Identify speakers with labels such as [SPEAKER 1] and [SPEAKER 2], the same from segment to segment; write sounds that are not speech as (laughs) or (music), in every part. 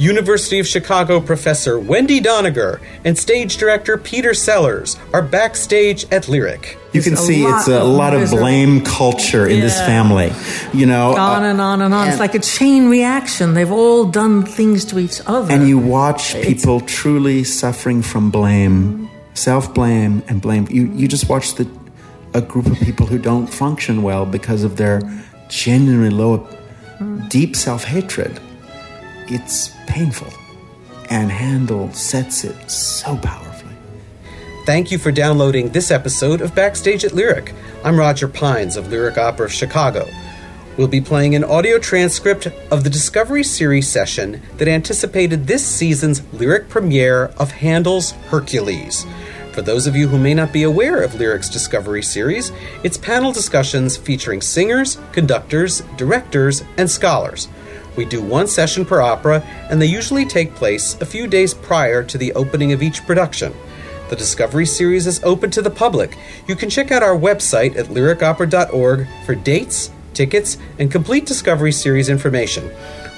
[SPEAKER 1] University of Chicago professor Wendy Doniger and stage director Peter Sellars are backstage at Lyric.
[SPEAKER 2] You can
[SPEAKER 3] There's a
[SPEAKER 2] see
[SPEAKER 3] lot
[SPEAKER 2] it's a lot of blame culture in this family. You know,
[SPEAKER 3] on
[SPEAKER 2] uh,
[SPEAKER 3] and on and on. it's like a chain reaction. They've all done things to each other.
[SPEAKER 2] and you watch people truly suffering from blame, self blame, and blame. You you just watch the a group of people who don't function well because of their genuinely low, deep self hatred. It's painful, and Handel sets it so powerfully.
[SPEAKER 1] Thank you for downloading this episode of Backstage at Lyric. I'm Roger Pines of Lyric Opera of Chicago. We'll be playing an audio transcript of the Discovery Series session that anticipated this season's lyric premiere of Handel's Hercules. For those of you who may not be aware of Lyric's Discovery Series, it's panel discussions featuring singers, conductors, directors, and scholars. We do one session per opera, and they usually take place a few days prior to the opening of each production. The Discovery Series is open to the public. You can check out our website at lyricopera.org for dates, tickets, and complete Discovery Series information.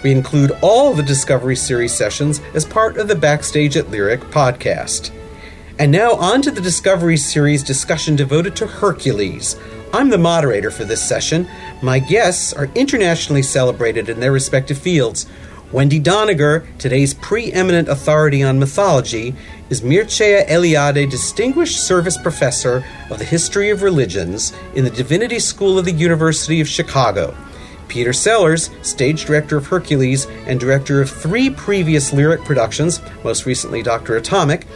[SPEAKER 1] We include all the Discovery Series sessions as part of the Backstage at Lyric podcast. And now on to the Discovery Series discussion devoted to Hercules. I'm the moderator for this session. My guests are internationally celebrated in their respective fields. Wendy Doniger, today's preeminent authority on mythology, is Mircea Eliade Distinguished Service Professor of the History of Religions in the Divinity School of the University of Chicago. Peter Sellars, stage director of Hercules and director of three previous lyric productions, most recently Dr. Atomic,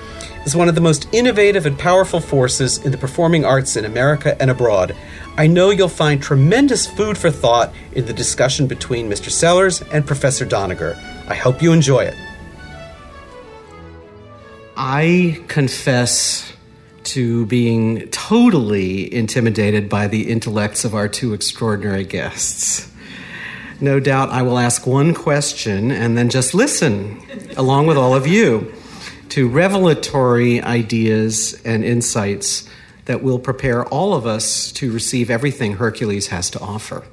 [SPEAKER 1] is one of the most innovative and powerful forces in the performing arts in America and abroad. I know you'll find tremendous food for thought in the discussion between Mr. Sellars and Professor Doniger. I hope you enjoy it.
[SPEAKER 4] I confess to being totally intimidated by the intellects of our two extraordinary guests. No doubt I will ask one question and then just listen, along with all of you, to revelatory ideas and insights that will prepare all of us to receive everything Hercules has to offer.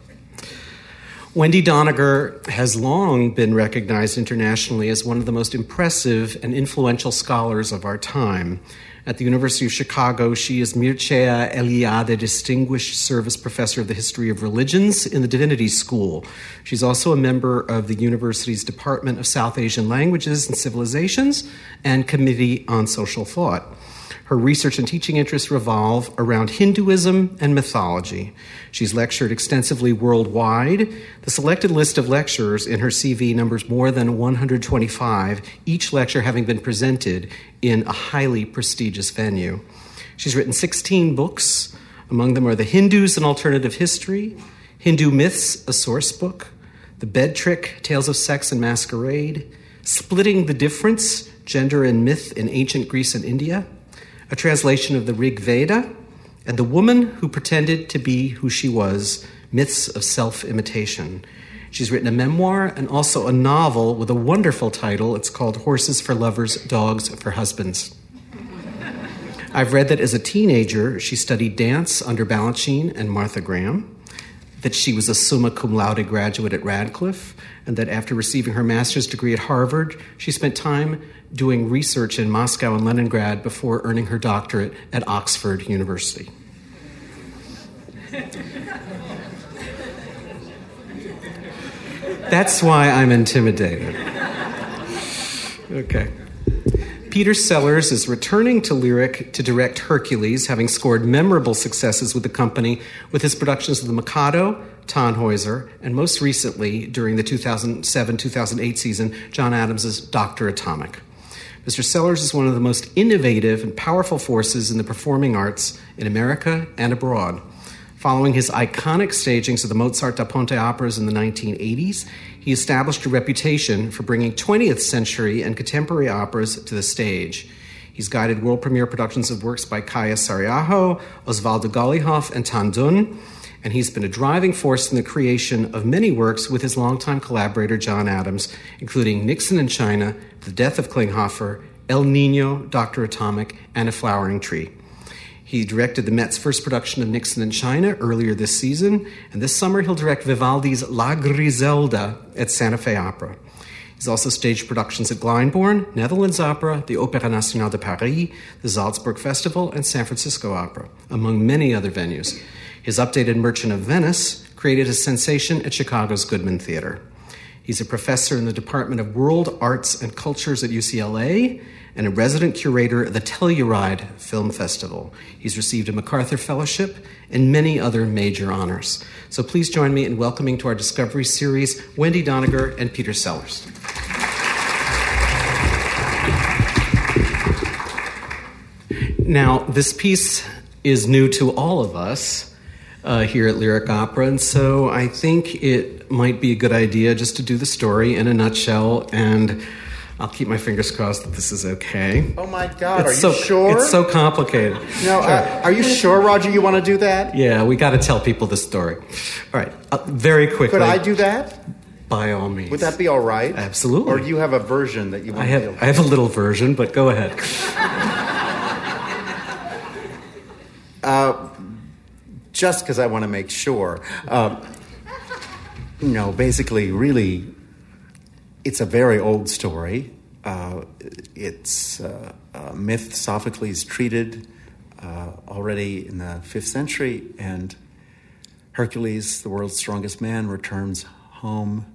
[SPEAKER 4] Wendy Doniger has long been recognized internationally as one of the most impressive and influential scholars of our time. At the University of Chicago, she is Mircea Eliade Distinguished Service Professor of the History of Religions in the Divinity School. She's also a member of the university's Department of South Asian Languages and Civilizations and Committee on Social Thought. Her research and teaching interests revolve around Hinduism and mythology. She's lectured extensively worldwide. The selected list of lecturers in her CV numbers more than 125, each lecture having been presented in a highly prestigious venue. She's written 16 books. Among them are The Hindus and Alternative History, Hindu Myths, a Source Book, The Bed Trick, Tales of Sex and Masquerade, Splitting the Difference, Gender and Myth in Ancient Greece and India, a translation of the Rig Veda, and The Woman Who Pretended to Be Who She Was Myths of Self Imitation. She's written a memoir and also a novel with a wonderful title. It's called Horses for Lovers, Dogs for Husbands. I've read that as a teenager, she studied dance under Balanchine and Martha Graham, that she was a summa cum laude graduate at Radcliffe, and that after receiving her master's degree at Harvard, she spent time doing research in Moscow and Leningrad before earning her doctorate at Oxford University. That's why I'm intimidated. Okay. Peter Sellars is returning to Lyric to direct Hercules, having scored memorable successes with the company with his productions of The Mikado, Tannhäuser, and most recently, during the 2007 2008 season, John Adams' Dr. Atomic. Mr. Sellars is one of the most innovative and powerful forces in the performing arts in America and abroad. Following his iconic stagings of the Mozart da Ponte operas in the 1980s, he established a reputation for bringing 20th century and contemporary operas to the stage. He's guided world premiere productions of works by Kaija Saariaho, Osvaldo Golijov, and Tan Dun, and he's been a driving force in the creation of many works with his longtime collaborator John Adams, including Nixon in China, The Death of Klinghoffer, El Nino, Dr. Atomic, and A Flowering Tree. He directed the Met's first production of Nixon in China earlier this season, and this summer he'll direct Vivaldi's La Griselda at Santa Fe Opera. He's also staged productions at Glyndebourne, Netherlands Opera, the Opéra National de Paris, the Salzburg Festival, and San Francisco Opera, among many other venues. His updated Merchant of Venice created a sensation at Chicago's Goodman Theater. He's a professor in the Department of World Arts and Cultures at UCLA and a resident curator at the Telluride Film Festival. He's received a MacArthur Fellowship and many other major honors. So please join me in welcoming to our Discovery series Wendy Doniger and Peter Sellars. Now, this piece is new to all of us uh, here at Lyric Opera, and so I think it might be a good idea just to do the story in a nutshell, and I'll keep my fingers crossed that this is okay.
[SPEAKER 2] Oh my God,
[SPEAKER 4] It's
[SPEAKER 2] are
[SPEAKER 4] so,
[SPEAKER 2] you sure?
[SPEAKER 4] It's so complicated.
[SPEAKER 2] no, uh, are you sure, Roger, you want to do that?
[SPEAKER 4] Yeah, we got to tell people the story. All right, uh, very quickly.
[SPEAKER 2] Could I do that?
[SPEAKER 4] By all means.
[SPEAKER 2] Would that be all right?
[SPEAKER 4] Absolutely.
[SPEAKER 2] Or do you have a version that you want
[SPEAKER 4] I
[SPEAKER 2] to
[SPEAKER 4] have
[SPEAKER 2] deal
[SPEAKER 4] I have a little version, but go ahead. (laughs)
[SPEAKER 2] just because I want to make sure. Um, no, basically, really, it's a very old story. Uh, it's uh, a myth Sophocles treated uh, already in the fifth century, and Hercules, the world's strongest man, returns home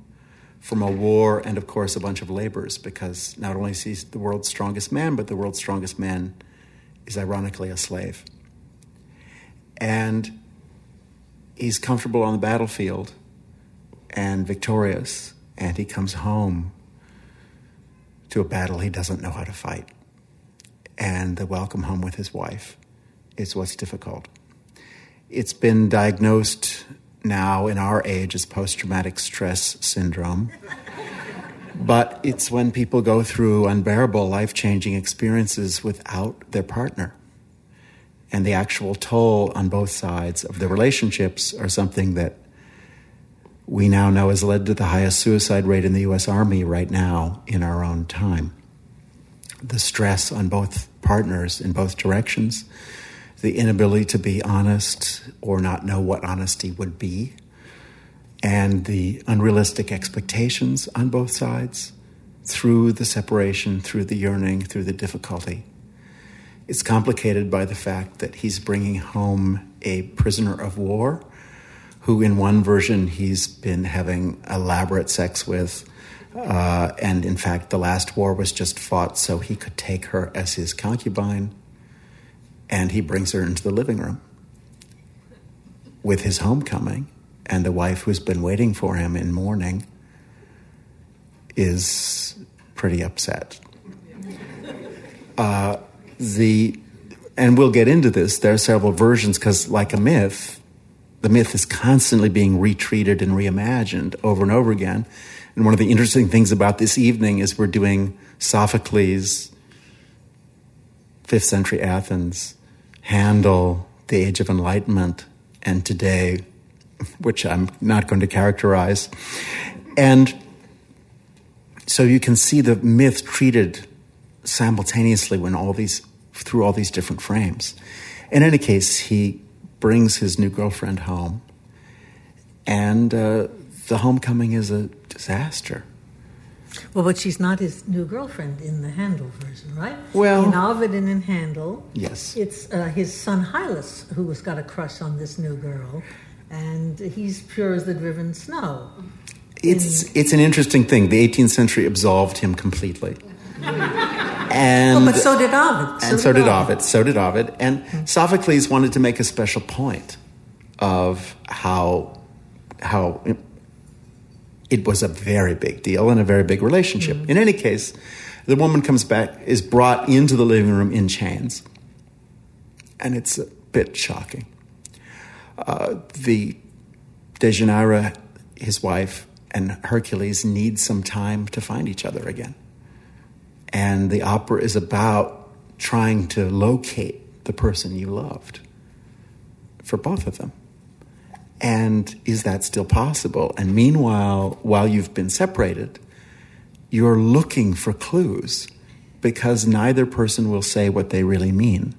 [SPEAKER 2] from a war and, of course, a bunch of labors because not only is he the world's strongest man, but the world's strongest man is ironically a slave. And he's comfortable on the battlefield and victorious, and he comes home to a battle he doesn't know how to fight. And the welcome home with his wife is what's difficult. It's been diagnosed now in our age as post traumatic stress syndrome. But it's when people go through unbearable, life changing experiences without their partner. And the actual toll on both sides of the relationships are something that we now know has led to the highest suicide rate in the US Army right now in our own time. The stress on both partners in both directions, the inability to be honest or not know what honesty would be, and the unrealistic expectations on both sides through the separation, through the yearning, through the difficulty. It's complicated by the fact that he's bringing home a prisoner of war who, in one version, he's been having elaborate sex with. Uh, and in fact, the last war was just fought so he could take her as his concubine. And he brings her into the living room with his homecoming. And the wife who's been waiting for him in mourning is pretty upset. Uh, the and we'll get into this. There are several versions because, like a myth, the myth is constantly being retreated and reimagined over and over again. And one of the interesting things about this evening is we're doing Sophocles, fifth century Athens, Handel, the Age of Enlightenment, and today, which I'm not going to characterize. And so you can see the myth treated simultaneously when all these through all these different frames. In any case, he brings his new girlfriend home, and uh, the homecoming is a disaster.
[SPEAKER 3] Well, but she's not his new girlfriend in the Handel version, right?
[SPEAKER 2] Well-
[SPEAKER 3] in Ovid and in Handel,
[SPEAKER 2] Yes.
[SPEAKER 3] it's uh, his son Hylas who has got a crush on this new girl, and he's pure as the driven snow.
[SPEAKER 2] It's it's an interesting thing. The 18th century absolved him completely, (laughs) and
[SPEAKER 3] but so did Ovid.
[SPEAKER 2] and so did Ovid. So did Ovid. And Sophocles wanted to make a special point of how how it, was a very big deal and a very big relationship. In any case, the woman comes back, is brought into the living room in chains, and it's a bit shocking. uh, the Dejanira, his wife, and Hercules need some time to find each other again. And the opera is about trying to locate the person you loved for both of them. And is that still possible? And meanwhile, while you've been separated, you're looking for clues because neither person will say what they really mean.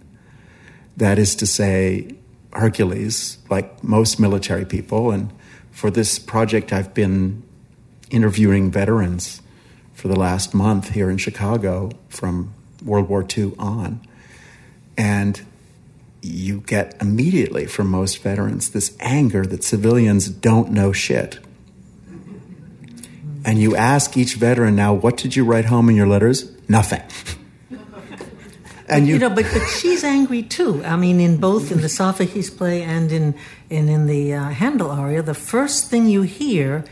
[SPEAKER 2] That is to say, Hercules, like most military people, and for this project, I've been interviewing veterans for the last month here in Chicago from World War II on. And you get immediately from most veterans this anger that civilians don't know shit. And you ask each veteran now, what did you write home in your letters? Nothing. (laughs)
[SPEAKER 3] and you, you, know, but, but she's angry too. I mean, in both in the Sophocles play and in in, in the uh, Handel aria, the first thing you hear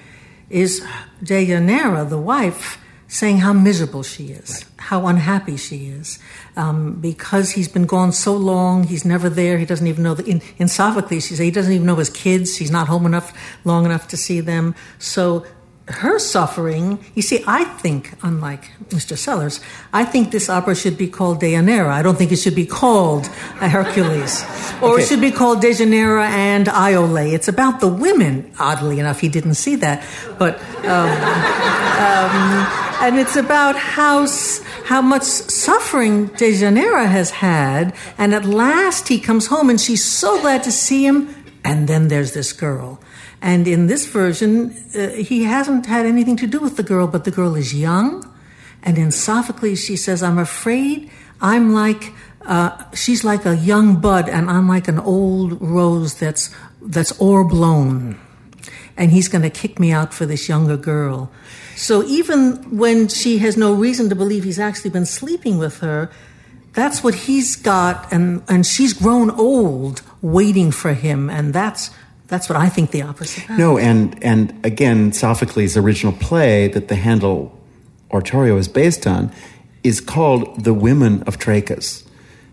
[SPEAKER 3] is Deianira, the wife, saying how miserable she is, right. how unhappy she is, um, because he's been gone so long. He's never there. He doesn't even know that. In, in Sophocles, she says he doesn't even know his kids. He's not home enough, long enough to see them. So her suffering, you see, I think, unlike Mr. Sellars, I think this opera should be called Deianira. I don't think it should be called Hercules. (laughs) Or okay. it should be called Deianira and Iole. It's about the women, oddly enough. He didn't see that. But, um, um, and it's about how, how much suffering Deianira has had. And at last he comes home and she's so glad to see him. And then there's this girl and in this version, uh, he hasn't had anything to do with the girl, but the girl is young. And in Sophocles, she says, I'm afraid I'm like, uh, she's like a young bud, and I'm like an old rose that's, that's o'erblown. And he's going to kick me out for this younger girl. So even when she has no reason to believe he's actually been sleeping with her, that's what he's got, and, and she's grown old waiting for him, and that's that's what I think the opera's about.
[SPEAKER 2] No, and and again, Sophocles' original play that the Handel oratorio is based on is called The Women of Trachis.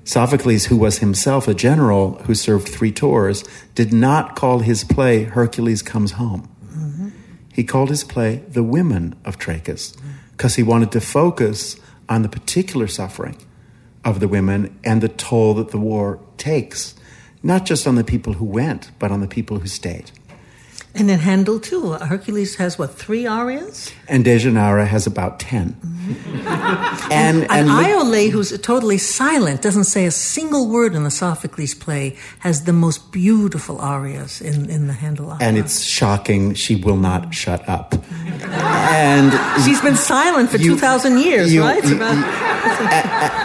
[SPEAKER 2] Sophocles, who was himself a general who served three tours, did not call his play Hercules Comes Home. Mm-hmm. He called his play The Women of Trachis because he wanted to focus on the particular suffering of the women and the toll that the war takes not just on the people who went, but on the people who stayed.
[SPEAKER 3] And in Handel too, Hercules has what three arias,
[SPEAKER 2] and Deianira has about 10
[SPEAKER 3] mm-hmm. (laughs) and and, and Iole, who's totally silent, doesn't say a single word in the Sophocles play, has the most beautiful arias in in the Handel opera.
[SPEAKER 2] And it's shocking; she will not shut up. and
[SPEAKER 3] she's been silent for two thousand years, you, right? You,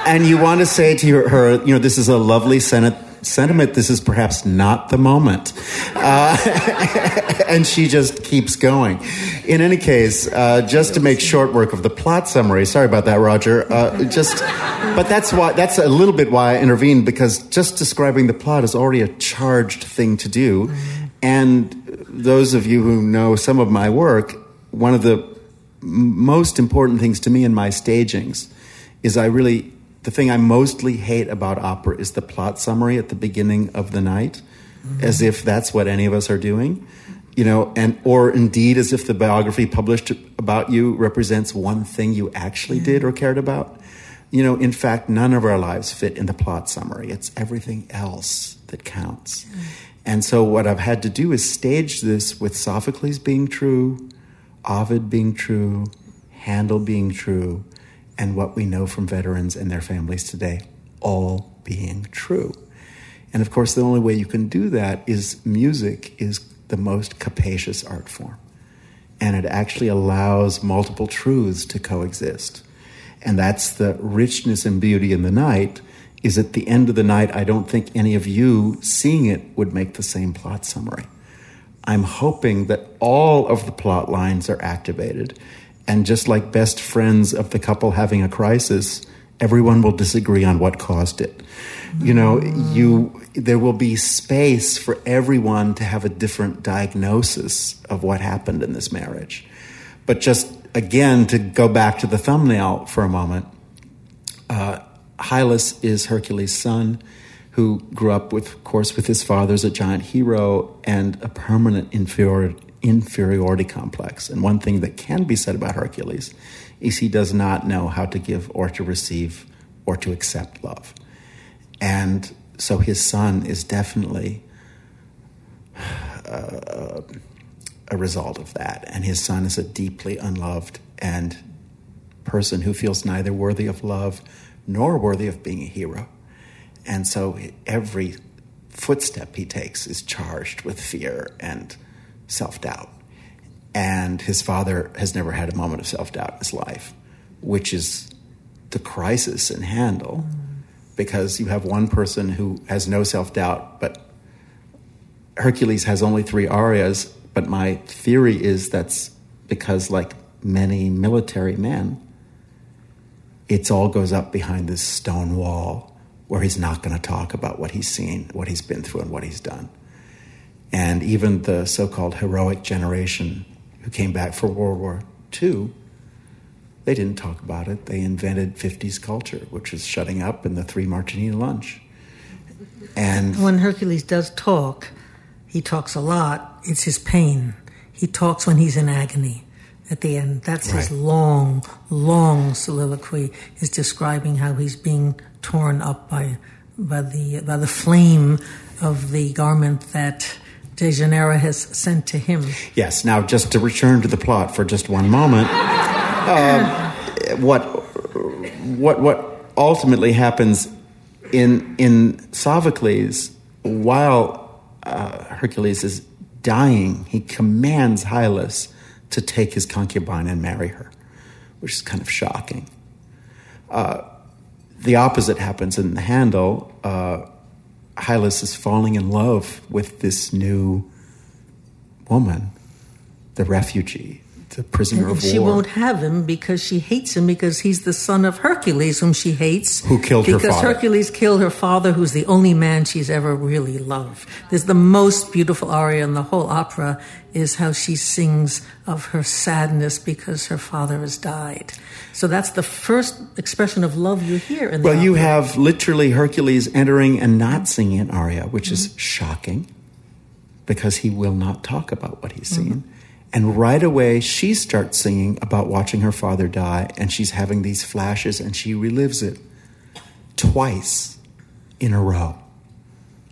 [SPEAKER 2] and you want to say to her, you know, this is a lovely Senate sentiment, this is perhaps not the moment. Uh, (laughs) and she just keeps going. In any case, uh, just to make short work of the plot summary, sorry about that, Roger. Uh, just, but that's why that's a little bit why I intervened because just describing the plot is already a charged thing to do. And those of you who know some of my work, one of the most important things to me in my stagings is I really the thing I mostly hate about opera is the plot summary at the beginning of the night, mm-hmm. as if that's what any of us are doing, you know, and or indeed as if the biography published about you represents one thing you actually did or cared about. You know, in fact, none of our lives fit in the plot summary. It's everything else that counts. Mm-hmm. And so, what I've had to do is stage this with Sophocles being true, Ovid being true, Handel being true, and what we know from veterans and their families today all being true. And of course, the only way you can do that is music is the most capacious art form. And it actually allows multiple truths to coexist. And that's the richness and beauty in the night is at the end of the night, I don't think any of you seeing it would make the same plot summary. I'm hoping that all of the plot lines are activated and just like best friends of the couple having a crisis, everyone will disagree on what caused it. You know, you there will be space for everyone to have a different diagnosis of what happened in this marriage. But just again to go back to the thumbnail for a moment, uh, Hylas is Hercules' son. who grew up with, of course, with his father as a giant hero and a permanent inferior, inferiority complex. And one thing that can be said about Hercules is he does not know how to give or to receive or to accept love. And so his son is definitely uh, a result of that. And his son is a deeply unloved and person who feels neither worthy of love nor worthy of being a hero. And so every footstep he takes is charged with fear and self doubt. And his father has never had a moment of self doubt in his life, which is the crisis in Handel, because you have one person who has no self doubt, but Hercules has only three arias. But my theory is that's because, like many military men, it all goes up behind this stone wall where he's not going to talk about what he's seen, what he's been through, and what he's done. And even the so called heroic generation who came back for World War II, they didn't talk about it. They invented 50s culture, which is shutting up in the three martini lunch. And
[SPEAKER 3] when Hercules does talk, he talks a lot. It's his pain. He talks when he's in agony at the end. That's right. his long, long soliloquy is describing how he's being torn up by by the by the flame of the garment that Deianira has sent to him.
[SPEAKER 2] Yes. Now, just to return to the plot for just one moment, uh, what what what ultimately happens in in Sophocles while uh, Hercules is dying, he commands Hylas to take his concubine and marry her, which is kind of shocking. Uh, the opposite happens in the Handel. Uh, Hylas is falling in love with this new woman, the refugee, the prisoner of
[SPEAKER 3] she
[SPEAKER 2] war.
[SPEAKER 3] She won't have him because she hates him because he's the son of Hercules, whom she hates.
[SPEAKER 2] Who killed
[SPEAKER 3] her
[SPEAKER 2] father.
[SPEAKER 3] Because Hercules killed her father, who's the only man she's ever really loved. There's the most beautiful aria in the whole opera is how she sings of her sadness because her father has died. So that's the first expression of love you hear in
[SPEAKER 2] the Well,
[SPEAKER 3] opera.
[SPEAKER 2] you have literally Hercules entering and not singing an aria, which mm-hmm. is shocking because he will not talk about what he's seen. And right away, she starts singing about watching her father die, and she's having these flashes, and she relives it twice in a row.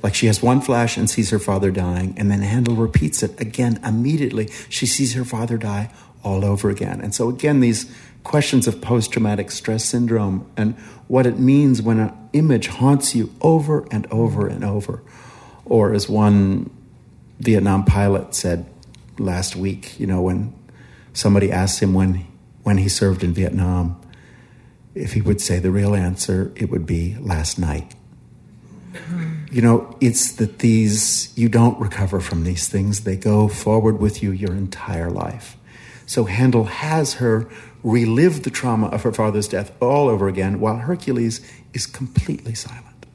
[SPEAKER 2] Like she has one flash and sees her father dying, and then Handel repeats it again immediately. She sees her father die all over again. And so, again, these questions of post traumatic stress syndrome and what it means when an image haunts you over and over and over. Or, as one Vietnam pilot said, last week, you know, when somebody asked him when, when he served in Vietnam, if he would say the real answer, it would be last night. Hmm. You know, it's that these, you don't recover from these things. They go forward with you your entire life. So Handel has her relive the trauma of her father's death all over again, while Hercules is completely silent.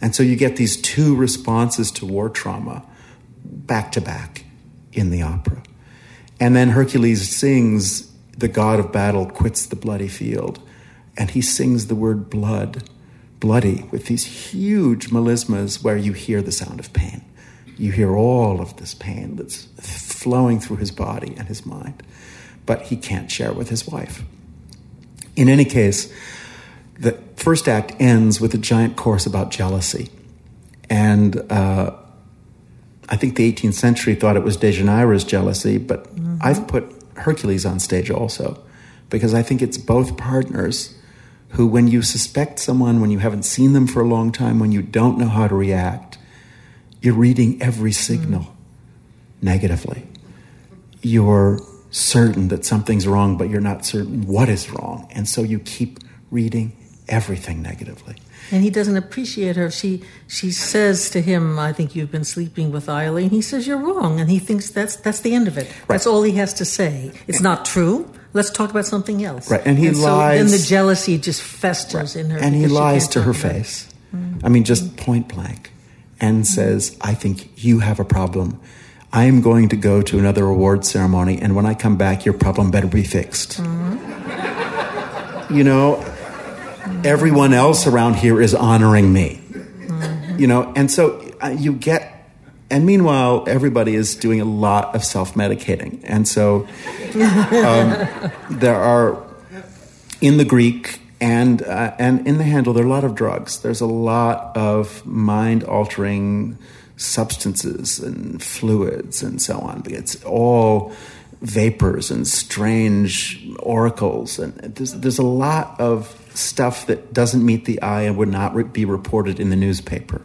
[SPEAKER 2] And so you get these two responses to war trauma back to back in the opera. And then Hercules sings, The god of battle quits the bloody field. And he sings the word blood, bloody, with these huge melismas where you hear the sound of pain. You hear all of this pain that's flowing through his body and his mind. But he can't share with his wife. In any case, the first act ends with a giant chorus about jealousy. And uh, I think the 18th century thought it was Deianira's jealousy, but mm-hmm. I've put Hercules on stage also because I think it's both partners who, when you suspect someone, when you haven't seen them for a long time, when you don't know how to react, you're reading every signal mm. negatively. You're certain that something's wrong, but you're not certain what is wrong. And so you keep reading everything negatively
[SPEAKER 3] and he doesn't appreciate her. She she says to him, "I think you've been sleeping with Iole." He says, "You're wrong," and he thinks that's that's the end of it. Right. That's all he has to say. It's not true. Let's talk about something else.
[SPEAKER 2] Right, and he and lies.
[SPEAKER 3] So then the jealousy just festers right. in her,
[SPEAKER 2] and he lies to her face. Mm-hmm. I mean, just point blank, and mm-hmm. says, "I think you have a problem." I am going to go to another award ceremony, and when I come back, your problem better be fixed. Mm-hmm. You know, everyone else around here is honoring me. you know, and so uh, you get. And meanwhile, everybody is doing a lot of self-medicating, and so (laughs) um, there are in the Greek and uh, and in the Handel there are a lot of drugs. There's a lot of mind-altering substances and fluids and so on. It's all vapors and strange oracles, and there's, there's a lot of stuff that doesn't meet the eye and would not re- be reported in the newspaper.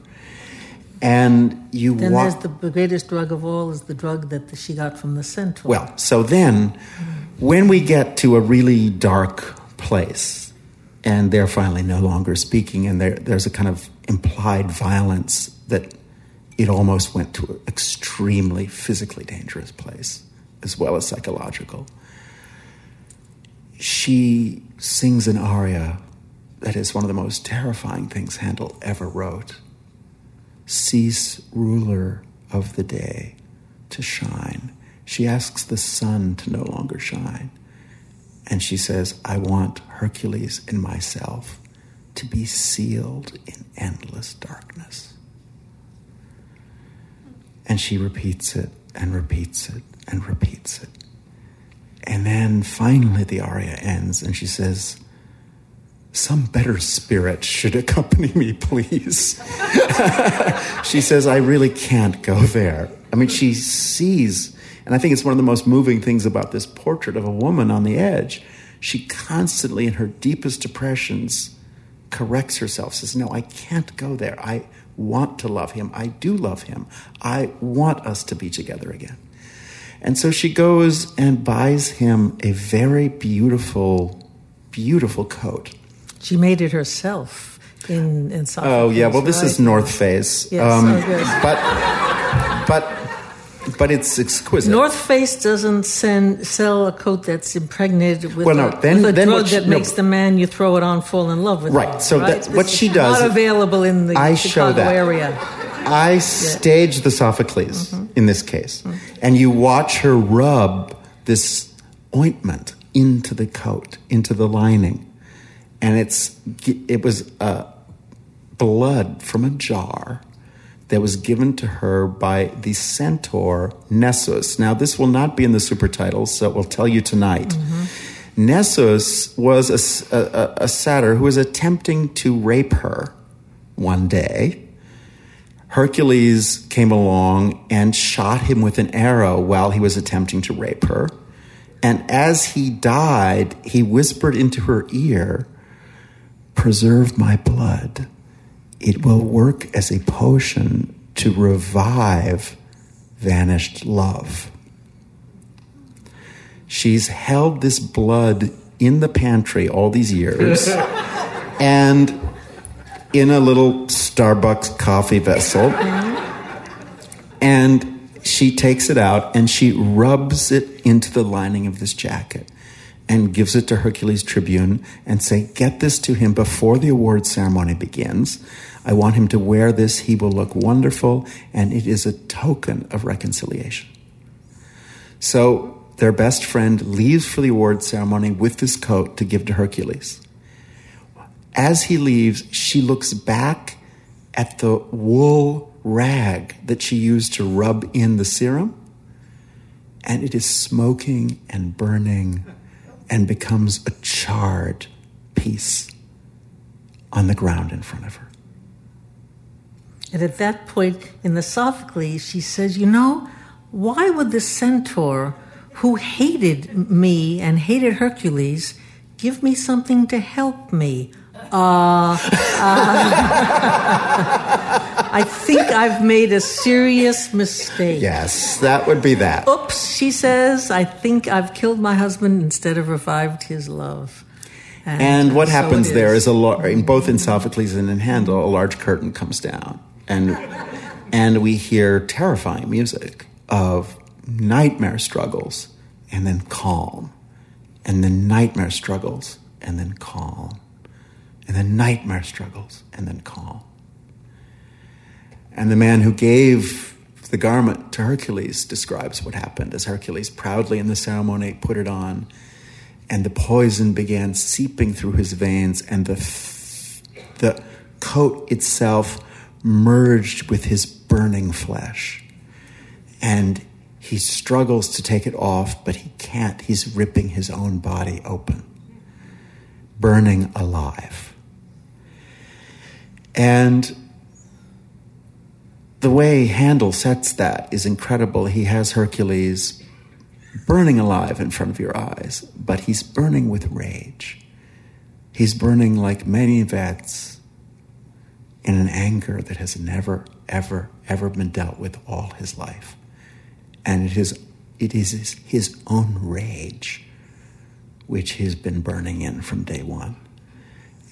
[SPEAKER 2] And you
[SPEAKER 3] then
[SPEAKER 2] wa-
[SPEAKER 3] there's the, the greatest drug of all is the drug that she got from the centaur.
[SPEAKER 2] well, so then when we get to a really dark place, and they're finally no longer speaking, and there, there's a kind of implied violence that it almost went to an extremely physically dangerous place, as well as psychological. She sings an aria that is one of the most terrifying things Handel ever wrote. Cease, ruler of the day, to shine. She asks the sun to no longer shine. And she says, I want Hercules and myself to be sealed in endless darkness. And she repeats it and repeats it and repeats it. And then finally the aria ends and she says, Some better spirit should accompany me, please. (laughs) she says, I really can't go there. I mean, she sees, and I think it's one of the most moving things about this portrait of a woman on the edge. She constantly, in her deepest depressions, corrects herself, says, No, I can't go there. I want to love him. I do love him. I want us to be together again. And so she goes and buys him a very beautiful, beautiful coat.
[SPEAKER 3] she made it herself in in Sophocles.
[SPEAKER 2] Oh yeah, well this
[SPEAKER 3] right?
[SPEAKER 2] is North Face,
[SPEAKER 3] Yes, oh, good.
[SPEAKER 2] but but but it's exquisite.
[SPEAKER 3] North Face doesn't send, sell a coat that's impregnated with,
[SPEAKER 2] Well, no,
[SPEAKER 3] a,
[SPEAKER 2] then-
[SPEAKER 3] with a
[SPEAKER 2] then
[SPEAKER 3] drug
[SPEAKER 2] she-
[SPEAKER 3] that
[SPEAKER 2] no.
[SPEAKER 3] makes the man you throw it on fall in love with.
[SPEAKER 2] Right, so
[SPEAKER 3] right?
[SPEAKER 2] that- what she does-
[SPEAKER 3] not available in the
[SPEAKER 2] I
[SPEAKER 3] Chicago
[SPEAKER 2] show that.
[SPEAKER 3] area.
[SPEAKER 2] I staged the Sophocles
[SPEAKER 3] Mm-hmm.
[SPEAKER 2] in this case, and you watch her rub this ointment into the coat, into the lining, and it's it was uh, blood from a jar that was given to her by the centaur Nessus. Now, this will not be in the super titles, so we'll tell you tonight. Mm-hmm. Nessus was a satyr who was attempting to rape her one day. Hercules came along and shot him with an arrow while he was attempting to rape her. And as he died, he whispered into her ear, Preserve my blood. It will work as a potion to revive vanished love. She's held this blood in the pantry all these years. (laughs) and in a little Starbucks coffee vessel. And she takes it out and she rubs it into the lining of this jacket and gives it to Hercules Tribune and say, "Get this to him before the award ceremony begins. I want him to wear this. He will look wonderful and it is a token of reconciliation." So their best friend leaves for the award ceremony with this coat to give to Hercules as he leaves, she looks back at the wool rag that she used to rub in the serum, and it is smoking and burning and becomes a charred piece on the ground in front of her.
[SPEAKER 3] And at that point in the Sophocles, she says, You know, why would the centaur who hated me and hated Hercules give me something to help me? Uh, uh, (laughs) I think I've made a serious mistake.
[SPEAKER 2] Yes, that would be that.
[SPEAKER 3] Oops, she says, I think I've killed my husband instead of revived his love.
[SPEAKER 2] And what
[SPEAKER 3] so
[SPEAKER 2] happens
[SPEAKER 3] it
[SPEAKER 2] there is a lar- in both in Sophocles and in Handel, a large curtain comes down, and and we hear terrifying music of nightmare struggles, and then calm, and then nightmare struggles, and then calm, and then nightmare struggles, and then calm. And the man who gave the garment to Hercules describes what happened as Hercules proudly in the ceremony put it on. And the poison began seeping through his veins, and the, the coat itself merged with his burning flesh. And he struggles to take it off, but he can't. He's ripping his own body open, burning alive. And the way Handel sets that is incredible. He has Hercules burning alive in front of your eyes, but he's burning with rage. He's burning like many vets in an anger that has never, ever, ever been dealt with all his life. And it is, it is his, own rage which he's been burning in from day one.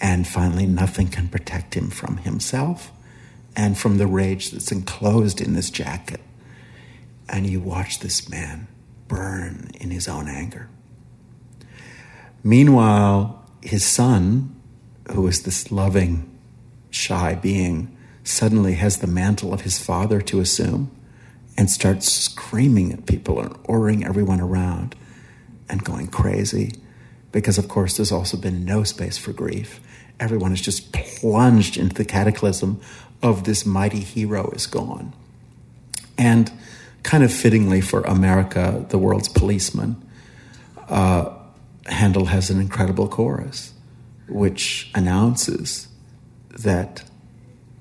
[SPEAKER 2] And finally, nothing can protect him from himself and from the rage that's enclosed in this jacket. And you watch this man burn in his own anger. Meanwhile, his son, who is this loving, shy being, suddenly has the mantle of his father to assume and starts screaming at people and ordering everyone around and going crazy. Because, of course, there's also been no space for grief. Everyone is just plunged into the cataclysm of this mighty hero is gone. And kind of fittingly for America, the world's policeman, uh, Handel has an incredible chorus which announces that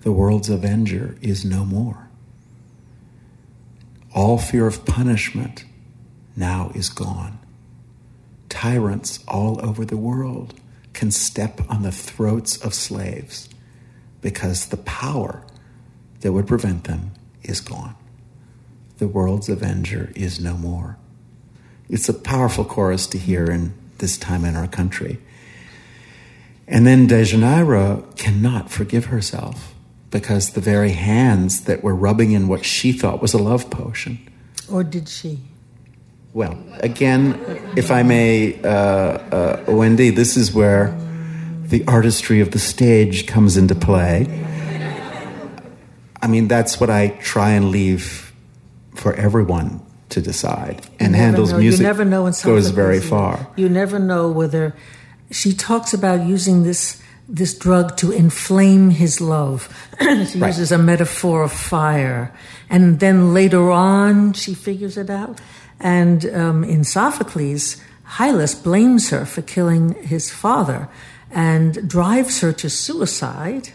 [SPEAKER 2] the world's avenger is no more. All fear of punishment now is gone. Tyrants all over the world can step on the throats of slaves because the power that would prevent them is gone. The world's avenger is no more. It's a powerful chorus to hear in this time in our country. And then Deianira cannot forgive herself because the very hands that were rubbing in what she thought was a love potion.
[SPEAKER 3] Or did she?
[SPEAKER 2] Well, again, if I may, uh, uh, Wendy, this is where the artistry of the stage comes into play. I mean, that's what I try and leave for everyone to decide. And Handel's
[SPEAKER 3] know.
[SPEAKER 2] music
[SPEAKER 3] you never know
[SPEAKER 2] goes very far.
[SPEAKER 3] You never know whether she talks about using this this drug to inflame his love. (clears throat) she
[SPEAKER 2] Right.
[SPEAKER 3] uses a metaphor of fire, and then later on she figures it out. And um, in Sophocles, Hylas blames her for killing his father and drives her to suicide.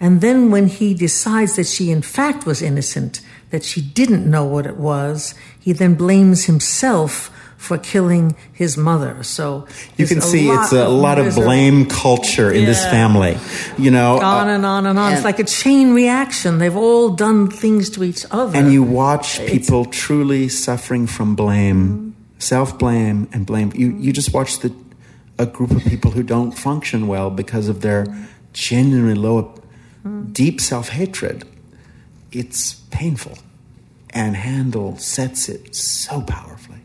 [SPEAKER 3] And then, when he decides that she in fact was innocent, that she didn't know what it was, he then blames himself for killing his mother. So
[SPEAKER 2] You can see
[SPEAKER 3] lot
[SPEAKER 2] it's a lot of
[SPEAKER 3] there's a-
[SPEAKER 2] blame culture in this family. You know,
[SPEAKER 3] on
[SPEAKER 2] uh,
[SPEAKER 3] and on and on. it's like a chain reaction. They've all done things to each other.
[SPEAKER 2] and you watch people truly suffering from blame, self blame, and blame. You you just watch the a group of people who don't function well because of their genuinely low, deep self hatred. It's painful, and Handel sets it so powerfully.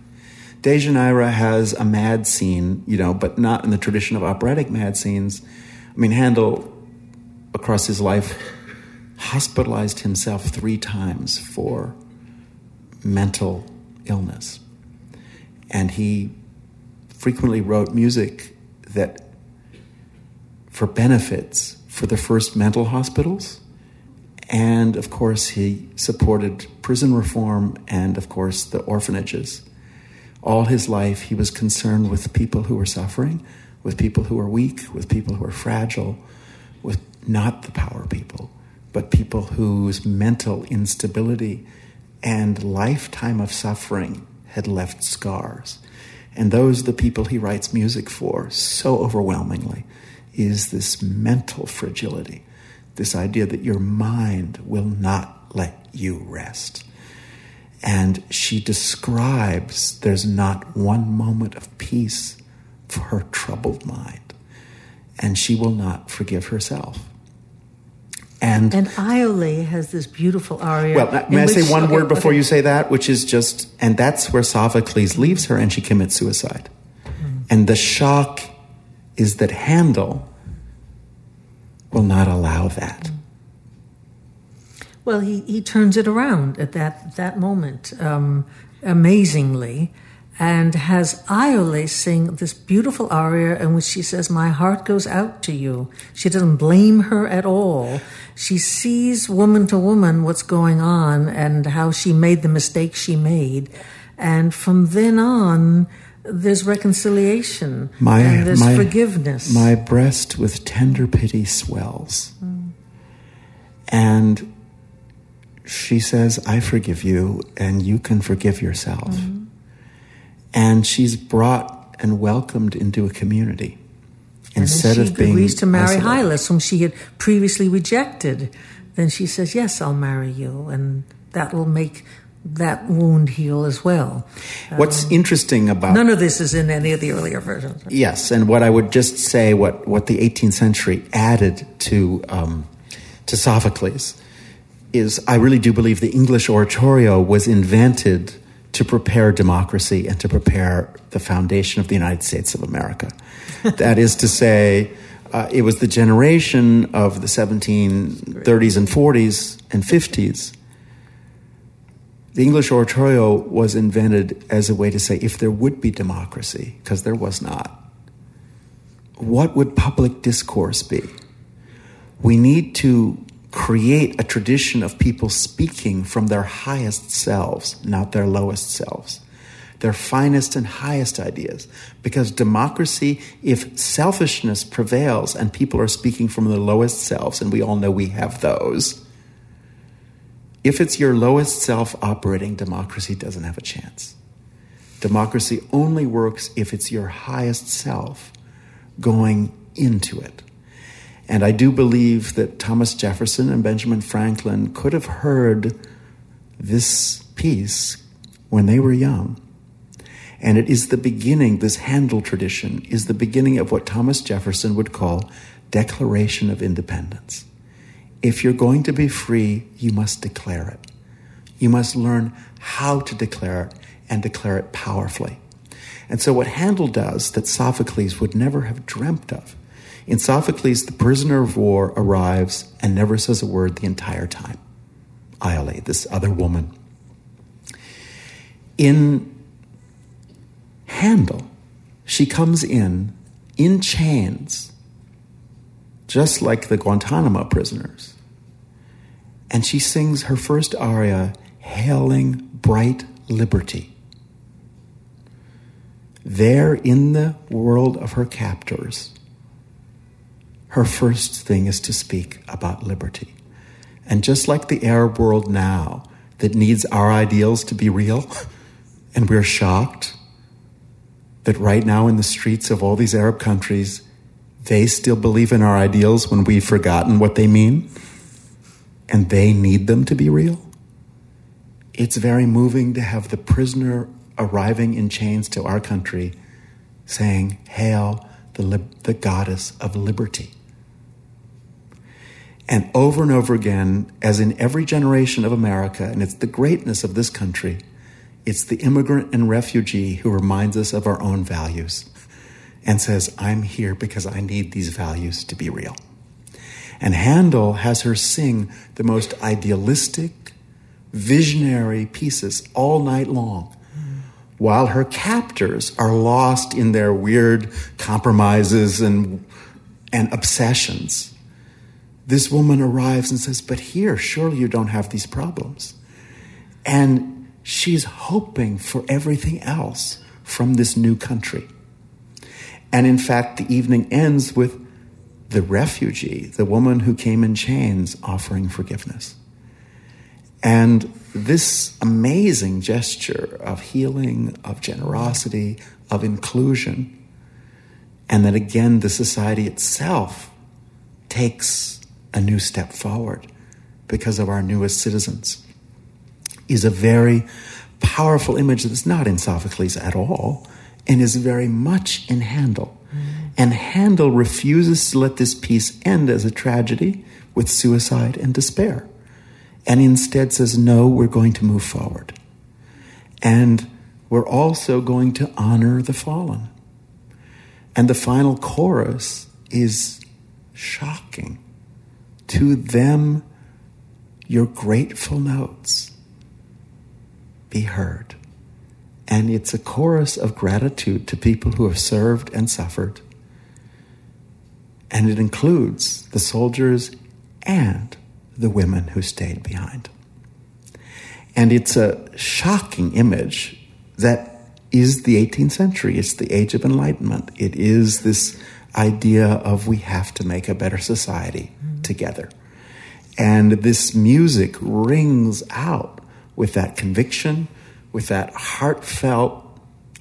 [SPEAKER 2] Dejanira has a mad scene, you know, but not in the tradition of operatic mad scenes. I mean, Handel, across his life, hospitalized himself three times for mental illness. And he frequently wrote music that, for benefits for the first mental hospitals. And of course, he supported prison reform and, of course, the orphanages. All his life, he was concerned with people who were suffering, with people who were weak, with people who were fragile, with not the power people, but people whose mental instability and lifetime of suffering had left scars. And those the people he writes music for so overwhelmingly is this mental fragility, this idea that your mind will not let you rest. And she describes there's not one moment of peace for her troubled mind. And she will not forgive herself. And,
[SPEAKER 3] And Iole has this beautiful aria.
[SPEAKER 2] well, may I say one
[SPEAKER 3] okay,
[SPEAKER 2] word before
[SPEAKER 3] okay.
[SPEAKER 2] you say that, which is just, and that's where Sophocles leaves her and she commits suicide. Hmm. And the shock is that Handel will not allow that.
[SPEAKER 3] Well, he, he turns it around at that that moment, um, amazingly, and has Iole sing this beautiful aria in which she says, My heart goes out to you. She doesn't blame her at all. She sees woman to woman what's going on and how she made the mistake she made. And from then on, there's reconciliation
[SPEAKER 2] My,
[SPEAKER 3] and there's
[SPEAKER 2] my,
[SPEAKER 3] forgiveness.
[SPEAKER 2] My breast with tender pity swells.
[SPEAKER 3] Mm.
[SPEAKER 2] And she says, I forgive you, and you can forgive yourself.
[SPEAKER 3] Mm-hmm.
[SPEAKER 2] And she's brought and welcomed into a community
[SPEAKER 3] and
[SPEAKER 2] instead
[SPEAKER 3] she
[SPEAKER 2] of being.
[SPEAKER 3] agrees to marry. Hyllus, whom she had previously rejected. Then she says, Yes, I'll marry you. And that will make that wound heal as well.
[SPEAKER 2] What's interesting about
[SPEAKER 3] None of this is in any of the earlier versions.
[SPEAKER 2] Yes, and what I would just say, what, what the 18th century added to um, to Sophocles, is I really do believe the English oratorio was invented to prepare democracy and to prepare the foundation of the United States of America. (laughs) that is to say, uh, it was the generation of the 1730s and 40s and 50s. The English oratorio was invented as a way to say if there would be democracy, because there was not, what would public discourse be? We need to create a tradition of people speaking from their highest selves, not their lowest selves, their finest and highest ideas. Because democracy, if selfishness prevails and people are speaking from their lowest selves, and we all know we have those, if it's your lowest self operating, democracy doesn't have a chance. Democracy only works if it's your highest self going into it. And I do believe that Thomas Jefferson and Benjamin Franklin could have heard this piece when they were young. And it is the beginning, this Handel tradition is the beginning of what Thomas Jefferson would call Declaration of Independence. If you're going to be free, you must declare it. You must learn how to declare it and declare it powerfully. And so, what Handel does that Sophocles would never have dreamt of in Sophocles, the prisoner of war arrives and never says a word the entire time. Iole, this other woman. In Handel, she comes in in chains, just like the Guantanamo prisoners. And she sings her first aria, hailing bright liberty. There in the world of her captors, her first thing is to speak about liberty. And just like the Arab world now, that needs our ideals to be real, (laughs) and we're shocked that right now in the streets of all these Arab countries, they still believe in our ideals when we've forgotten what they mean, and they need them to be real. It's very moving to have the prisoner arriving in chains to our country saying, Hail the, lib- the goddess of liberty. And over and over again, as in every generation of America, and it's the greatness of this country, it's the immigrant and refugee who reminds us of our own values and says, I'm here because I need these values to be real. And Handel has her sing the most idealistic, visionary pieces all night long, while her captors are lost in their weird compromises and, and obsessions this woman arrives and says, But here, surely you don't have these problems. And she's hoping for everything else from this new country. And in fact, the evening ends with the refugee, the woman who came in chains, offering forgiveness. And this amazing gesture of healing, of generosity, of inclusion, and that again, the society itself takes a new step forward because of our newest citizens is a very powerful image that's not in Sophocles at all and is very much in Handel. Mm. And Handel refuses to let this piece end as a tragedy with suicide and despair, and instead says, No, we're going to move forward. And we're also going to honor the fallen. And the final chorus is shocking. To them, your grateful notes be heard, And it's a chorus of gratitude to people who have served and suffered. And it includes the soldiers and the women who stayed behind. And it's a shocking image that is the 18th century. It's the age of enlightenment. It is this idea of we have to make a better society. Together. And this music rings out with that conviction, with that heartfelt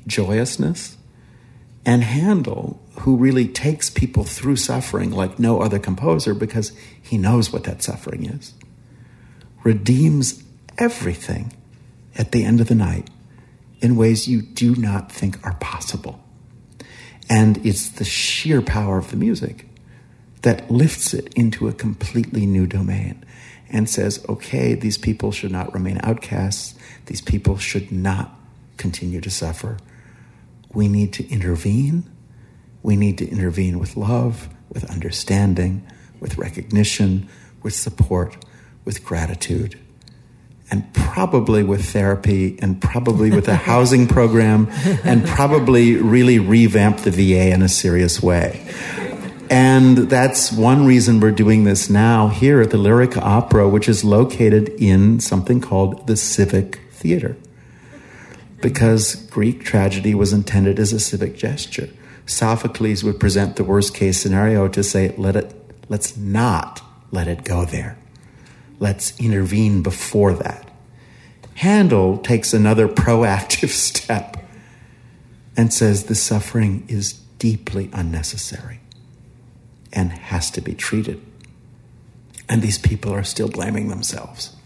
[SPEAKER 2] joyousness. And Handel, who really takes people through suffering like no other composer because he knows what that suffering is, redeems everything at the end of the night in ways you do not think are possible. And it's the sheer power of the music that lifts it into a completely new domain and says, okay, these people should not remain outcasts. These people should not continue to suffer. We need to intervene. We need to intervene with love, with understanding, with recognition, with support, with gratitude and probably with therapy and probably with a housing program and probably really revamp the VA in a serious way. And that's one reason we're doing this now here at the Lyric Opera, which is located in something called the Civic Theater. Because Greek tragedy was intended as a civic gesture. Sophocles would present the worst case scenario to say, let it, let's not let it go there. Let's intervene before that. Handel takes another proactive (laughs) step and says the suffering is deeply unnecessary and has to be treated. And these people are still blaming themselves.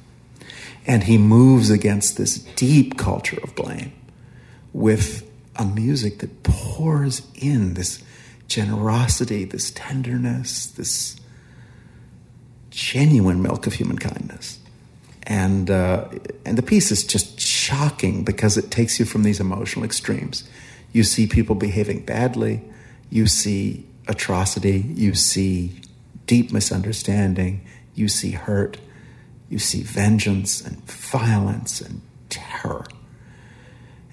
[SPEAKER 2] And he moves against this deep culture of blame with a music that pours in this generosity, this tenderness, this genuine milk of human kindness. And, uh, and the piece is just shocking because it takes you from these emotional extremes. You see people behaving badly, you see atrocity, you see deep misunderstanding, you see hurt, you see vengeance and violence and terror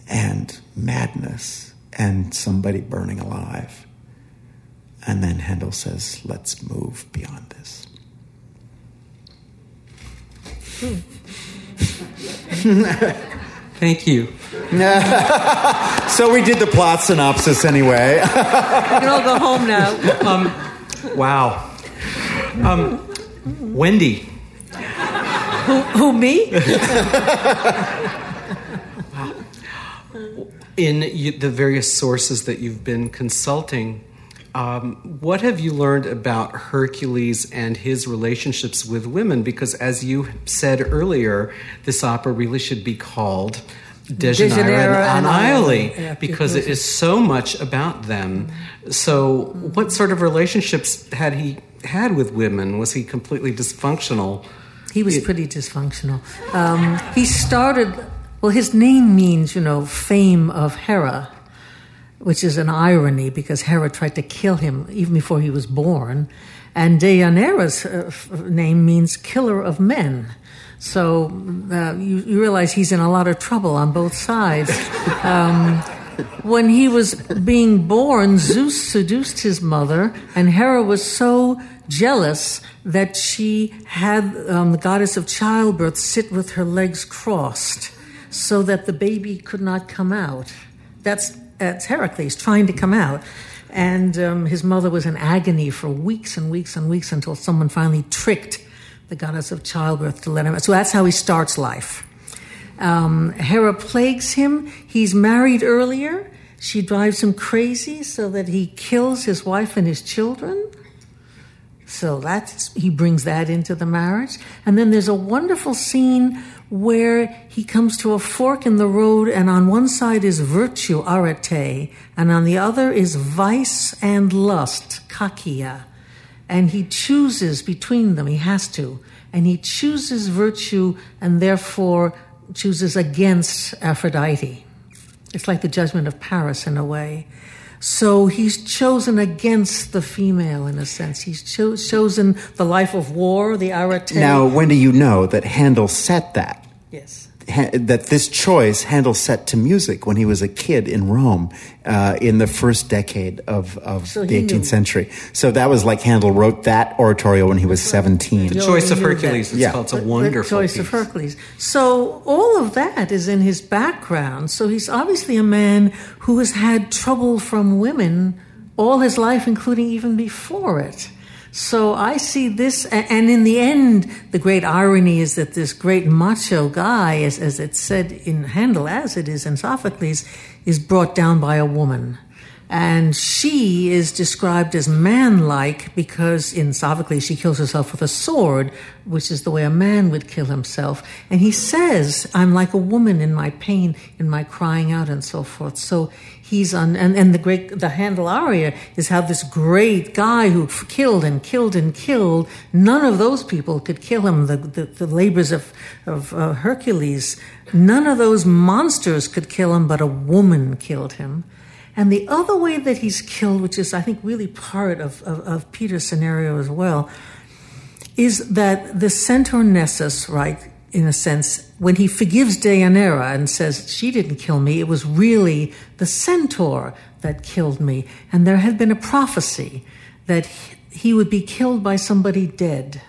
[SPEAKER 2] and madness and somebody burning alive. And then Handel says, let's move beyond this. Hmm. (laughs)
[SPEAKER 4] Thank you. (laughs)
[SPEAKER 2] so we did the plot synopsis anyway. we
[SPEAKER 3] can all go home now. (laughs)
[SPEAKER 4] Um, wow. Um, Wendy.
[SPEAKER 3] Who, who me?
[SPEAKER 4] wow. (laughs) In the various sources that you've been consulting, um, what have you learned about Hercules and his relationships with women? Because, as you said earlier, this opera really should be called Deianira and Iole because it is so much about them. So, what sort of relationships had he had with women? Was he completely dysfunctional?
[SPEAKER 3] He was pretty dysfunctional. Um, he started, well, his name means, you know, fame of Hera which is an irony because Hera tried to kill him even before he was born. And Deianira's uh, name means killer of men. So uh, you, you, realize he's in a lot of trouble on both sides. (laughs) Um, when he was being born, Zeus seduced his mother, and Hera was so jealous that she had um, the goddess of childbirth sit with her legs crossed so that the baby could not come out. That's at Heracles trying to come out. And um, his mother was in agony for weeks and weeks and weeks until someone finally tricked the goddess of childbirth to let him out. So that's how he starts life. Um, Hera plagues him. He's married earlier. She drives him crazy so that he kills his wife and his children. So that's he brings that into the marriage. And then there's a wonderful scene where he comes to a fork in the road, and on one side is virtue, arete, and on the other is vice and lust, kakia. And he chooses between them, he has to. And he chooses virtue and therefore chooses against Aphrodite. It's like the judgment of Paris in a way. So he's chosen against the female in a sense. He's cho- chosen the life of war, the arete.
[SPEAKER 2] Now, when do you know that Handel set that?
[SPEAKER 3] Yes.
[SPEAKER 2] That this choice Handel set to music when he was a kid in Rome uh, in the first decade of, of
[SPEAKER 3] So
[SPEAKER 2] the 18th
[SPEAKER 3] knew.
[SPEAKER 2] century. So that was like Handel wrote that oratorio when he was 17.
[SPEAKER 4] The choice of Hercules. It's
[SPEAKER 2] Yeah.
[SPEAKER 4] called. It's a
[SPEAKER 3] The- the
[SPEAKER 4] wonderful
[SPEAKER 3] choice
[SPEAKER 4] piece.
[SPEAKER 3] of Hercules. So all of that is in his background. So he's obviously a man who has had trouble from women all his life, including even before it. So I see this, and in the end, the great irony is that this great macho guy, as, as it's said in Handel, as it is in Sophocles, is brought down by a woman. And she is described as manlike because in Sophocles she kills herself with a sword, which is the way a man would kill himself. And he says, I'm like a woman in my pain, in my crying out, and so forth. So he's on, and, and the great, the Handel aria is how this great guy who killed and killed and killed, none of those people could kill him. The, the, the labors of, of uh, Hercules, none of those monsters could kill him, but a woman killed him. And the other way that he's killed, which is, I think, really part of, of, of Peter's scenario as well, is that the centaur Nessus, right, in a sense, when he forgives Deianira and says, She didn't kill me, it was really the centaur that killed me. And there had been a prophecy that he- he would be killed by somebody dead.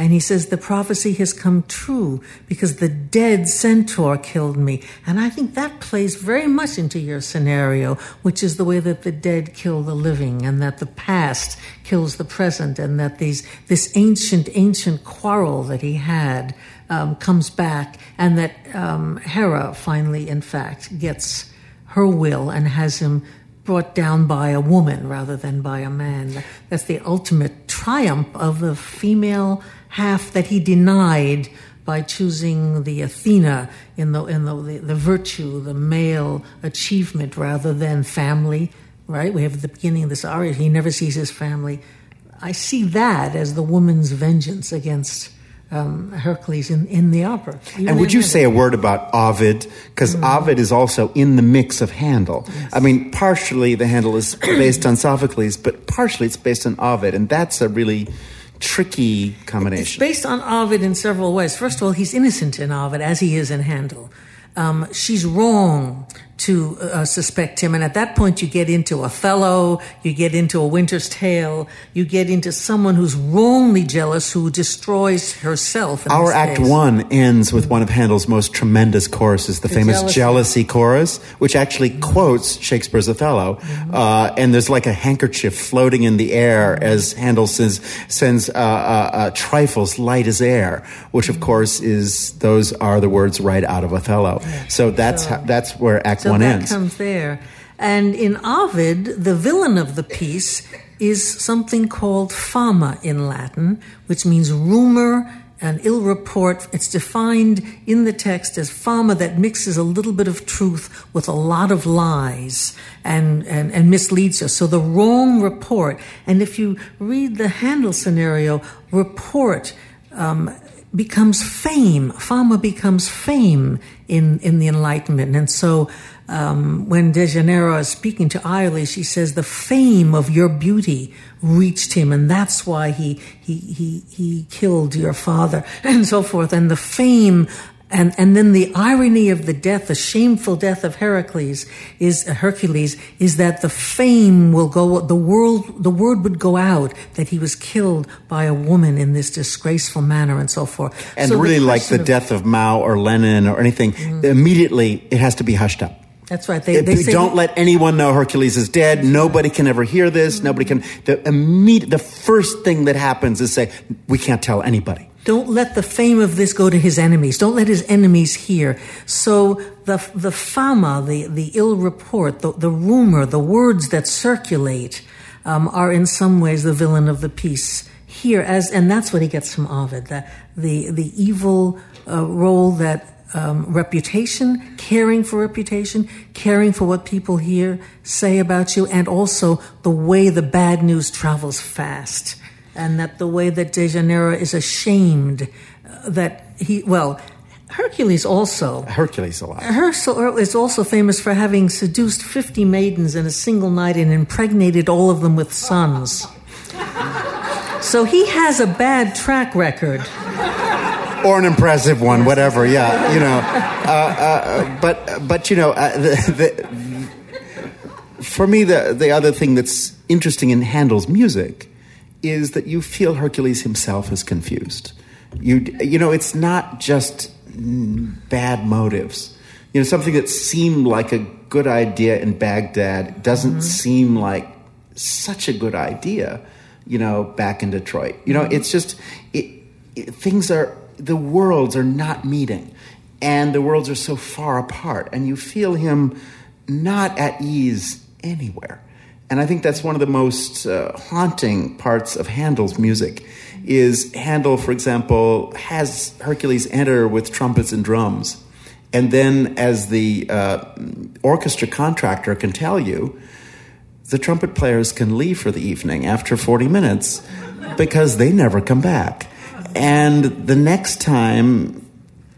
[SPEAKER 3] And he says, The prophecy has come true because the dead centaur killed me. And I think that plays very much into your scenario, which is the way that the dead kill the living and that the past kills the present and that these, this ancient, ancient quarrel that he had um, comes back and that um, Hera finally, in fact, gets her will and has him brought down by a woman rather than by a man. That's the ultimate triumph of the female half that he denied by choosing the Athena in the in the, the, the virtue, the male achievement rather than family. Right? We have at the beginning of this aria, he never sees his family. I see that as the woman's vengeance against um, Hercules in, in the opera.
[SPEAKER 2] And would you say a word about Ovid? Because Ovid is also in the mix of Handel. I mean, partially the Handel is based on Sophocles, but partially it's based on Ovid, and that's a really tricky combination.
[SPEAKER 3] It's based on Ovid in several ways. First of all, he's innocent in Ovid, as he is in Handel. Um, she's wrong to uh, suspect him, and at that point, you get into Othello, you get into A Winter's Tale, you get into someone who's wrongly jealous, who destroys herself.
[SPEAKER 2] Our Act
[SPEAKER 3] case.
[SPEAKER 2] One ends with one of Handel's most tremendous choruses, the, famous
[SPEAKER 3] jealousy.
[SPEAKER 2] jealousy. chorus, which actually quotes Shakespeare's Othello.
[SPEAKER 3] Mm-hmm.
[SPEAKER 2] Uh, and there's like a handkerchief floating in the air as Handel sends, sends uh, uh, uh, trifles light as air, which
[SPEAKER 3] Mm-hmm.
[SPEAKER 2] of course is those are the words right out of Othello. So that's how, that's where Act
[SPEAKER 3] So
[SPEAKER 2] One
[SPEAKER 3] that
[SPEAKER 2] ends.
[SPEAKER 3] comes there. And in Ovid, the villain of the piece is something called fama in Latin, which means rumor and ill report. It's defined in the text as fama that mixes a little bit of truth with a lot of lies and, and, and misleads us. So the wrong report. And if you read the Handel scenario, report um, becomes fame. Fama becomes fame in, in the Enlightenment. And so um, when Deianira is speaking to Iole, she says, the fame of your beauty reached him, and that's why he, he, he, he killed your father, (laughs) and so forth. And the fame and, and then the irony of the death, the shameful death of Heracles is Hercules, is that the fame will go, the world, the word would go out that he was killed by a woman in this disgraceful manner and so forth.
[SPEAKER 2] And
[SPEAKER 3] So
[SPEAKER 2] really, like the
[SPEAKER 3] of-
[SPEAKER 2] death of Mao or Lenin or anything, immediately it has to be hushed up.
[SPEAKER 3] That's right. They,
[SPEAKER 2] If
[SPEAKER 3] they
[SPEAKER 2] you don't let anyone know Hercules is dead. Nobody can ever hear this. Nobody can. The immediate, the first thing that happens is say, we can't tell anybody.
[SPEAKER 3] Don't let the fame of this go to his enemies. Don't let his enemies hear. So the the fama, the the ill report, the the rumor, the words that circulate, um, are in some ways the villain of the piece here. As and that's what he gets from Ovid. The the the evil uh, role that. Um, reputation, caring for reputation, caring for what people hear, say about you, and also the way the bad news travels fast and that the way that Deianira is ashamed uh, that he, well, Hercules also.
[SPEAKER 2] Hercules a lot.
[SPEAKER 3] Hercule is also famous for having seduced 50 maidens in a single night and impregnated all of them with sons. (laughs) So he has a bad track record.
[SPEAKER 2] Or an impressive one, whatever. Yeah, you know. Uh, uh, but but you know, uh, (laughs) the, the, for me, the the other thing that's interesting in Handel's music is that you feel Hercules himself is confused. You you know, it's not just bad motives. You know, something that seemed like a good idea in Baghdad doesn't mm-hmm. seem like such a good idea. You know, back in Detroit. You know, mm-hmm. it's just it, it, things are the worlds are not meeting, and the worlds are so far apart, and you feel him not at ease anywhere. And I think that's one of the most uh, haunting parts of Handel's music is Handel, for example, has Hercules enter with trumpets and drums. And then, as the uh, orchestra contractor can tell you, the trumpet players can leave for the evening after 40 minutes because they never come back. And the next time,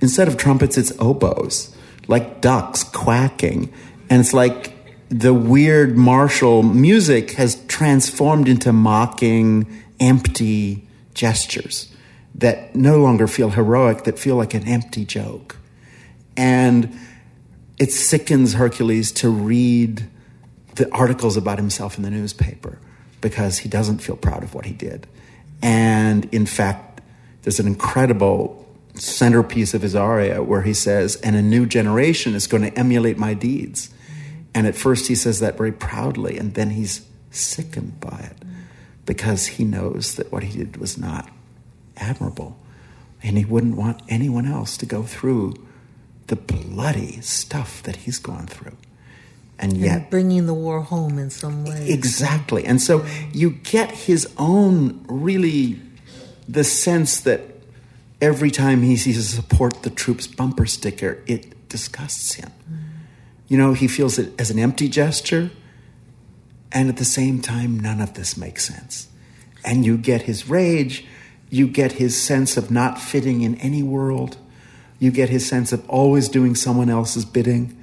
[SPEAKER 2] instead of trumpets, it's oboes, like ducks quacking. And it's like the weird martial music has transformed into mocking, empty gestures that no longer feel heroic, that feel like an empty joke. And it sickens Hercules to read the articles about himself in the newspaper because he doesn't feel proud of what he did. And in fact, there's an incredible centerpiece of his aria where he says, and a new generation is going to emulate my deeds. And at first he says that very proudly, and then he's sickened by it because he knows that what he did was not admirable. And he wouldn't want anyone else to go through the bloody stuff that he's gone through. And yet.
[SPEAKER 3] And bringing the war home in some way.
[SPEAKER 2] Exactly. And so you get his own really, the sense that every time he sees a support the troops bumper sticker, it disgusts him. Mm. You know, he feels it as an empty gesture, and at the same time, none of this makes sense. And you get his rage, you get his sense of not fitting in any world, you get his sense of always doing someone else's bidding.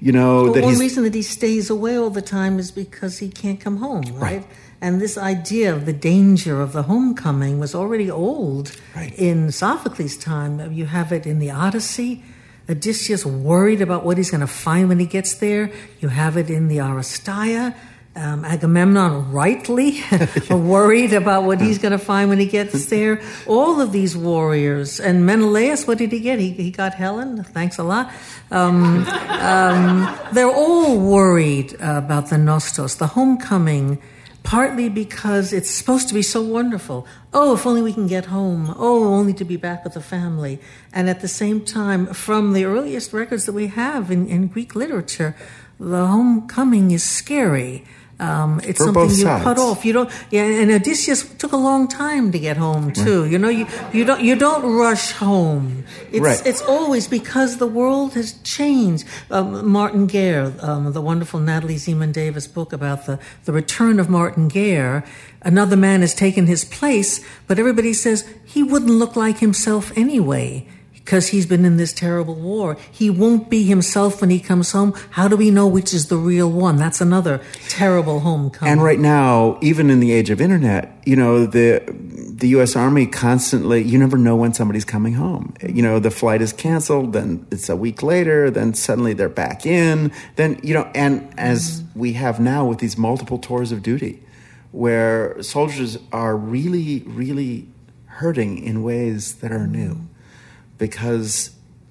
[SPEAKER 2] You know,
[SPEAKER 3] well,
[SPEAKER 2] that
[SPEAKER 3] one reason that he stays away all the time is because he can't come home, right? right. And this idea of the danger of the homecoming was already old right. in Sophocles' time. You have it in the Odyssey Odysseus worried about what he's going to find when he gets there. You have it in the Oresteia. Um, Agamemnon rightly (laughs) worried about what he's going to find when he gets there. All of these warriors and Menelaus, what did he get? He, he got Helen. Thanks a lot. Um, um, they're all worried about the Nostos, the homecoming partly because it's supposed to be so wonderful. Oh, if only we can get home. Oh, only to be back with the family. And at the same time, from the earliest records that we have in, in Greek literature, the homecoming is scary. Um, it's
[SPEAKER 2] For
[SPEAKER 3] something you
[SPEAKER 2] sides.
[SPEAKER 3] cut off. You don't. Yeah, and Odysseus took a long time to get home too. Right. You know, you you don't you don't rush home. It's
[SPEAKER 2] right.
[SPEAKER 3] it's always because the world has changed. Um, Martin Guerre, um, the wonderful Natalie Zemon Davis book about the the return of Martin Guerre. Another man has taken his place, but everybody says he wouldn't look like himself anyway because he's been in this terrible war. He won't be himself when he comes home. How do we know which is the real one? That's another terrible homecoming.
[SPEAKER 2] And right now, even in the age of internet, you know, the the US Army constantly you never know when somebody's coming home. You know, the flight is canceled, then it's a week later, then suddenly they're back in. Then, you know, and as mm-hmm. we have now with these multiple tours of duty where soldiers are really really hurting in ways that are new because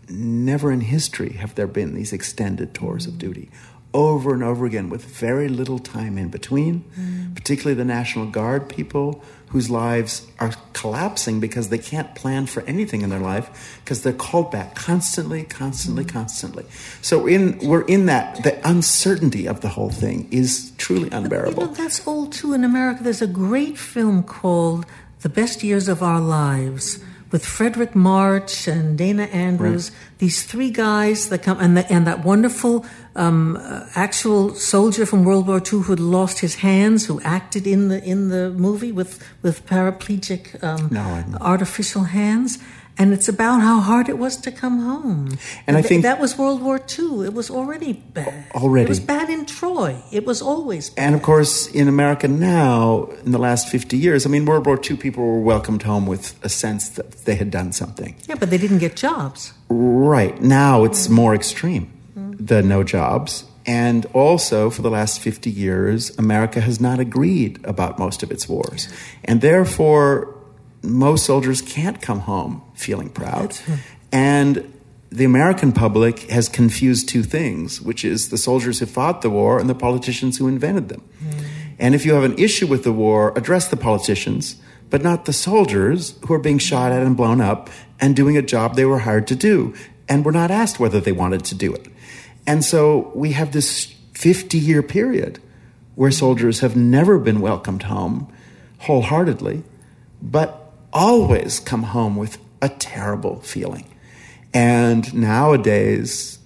[SPEAKER 2] never in history have there been these extended tours of duty over and over again with very little time in between, mm. particularly the National Guard people whose lives are collapsing because they can't plan for anything in their life because they're called back constantly, constantly, mm. constantly. So in we're in that the uncertainty of the whole thing is truly unbearable.
[SPEAKER 3] But, you know, that's all too in America. There's a great film called The Best Years of Our Lives with Fredric March and Dana Andrews, right. these three guys that come, and, the, and that wonderful um, uh, actual soldier from World War II who had lost his hands, who acted in the in the movie with with paraplegic um,
[SPEAKER 2] no,
[SPEAKER 3] artificial hands. And it's about how hard it was to come home.
[SPEAKER 2] And I think
[SPEAKER 3] that was World War II. It was already bad.
[SPEAKER 2] Already,
[SPEAKER 3] it was bad in Troy. It was always. Bad.
[SPEAKER 2] And of course, in America now, in the last fifty years, I mean, World War II people were welcomed home with a sense that they had done something.
[SPEAKER 3] Yeah, but they didn't get jobs.
[SPEAKER 2] Right now, it's more extreme. Mm. The no jobs. And also, for the last 50 years, America has not agreed about most of its wars. And therefore, most soldiers can't come home feeling proud. And the American public has confused two things, which is the soldiers who fought the war and the politicians who invented them. Mm. And if you have an issue with the war, address the politicians, but not the soldiers who are being shot at and blown up and doing a job they were hired to do and were not asked whether they wanted to do it. And so we have this 50 year period where soldiers have never been welcomed home wholeheartedly, but always come home with a terrible feeling. And nowadays,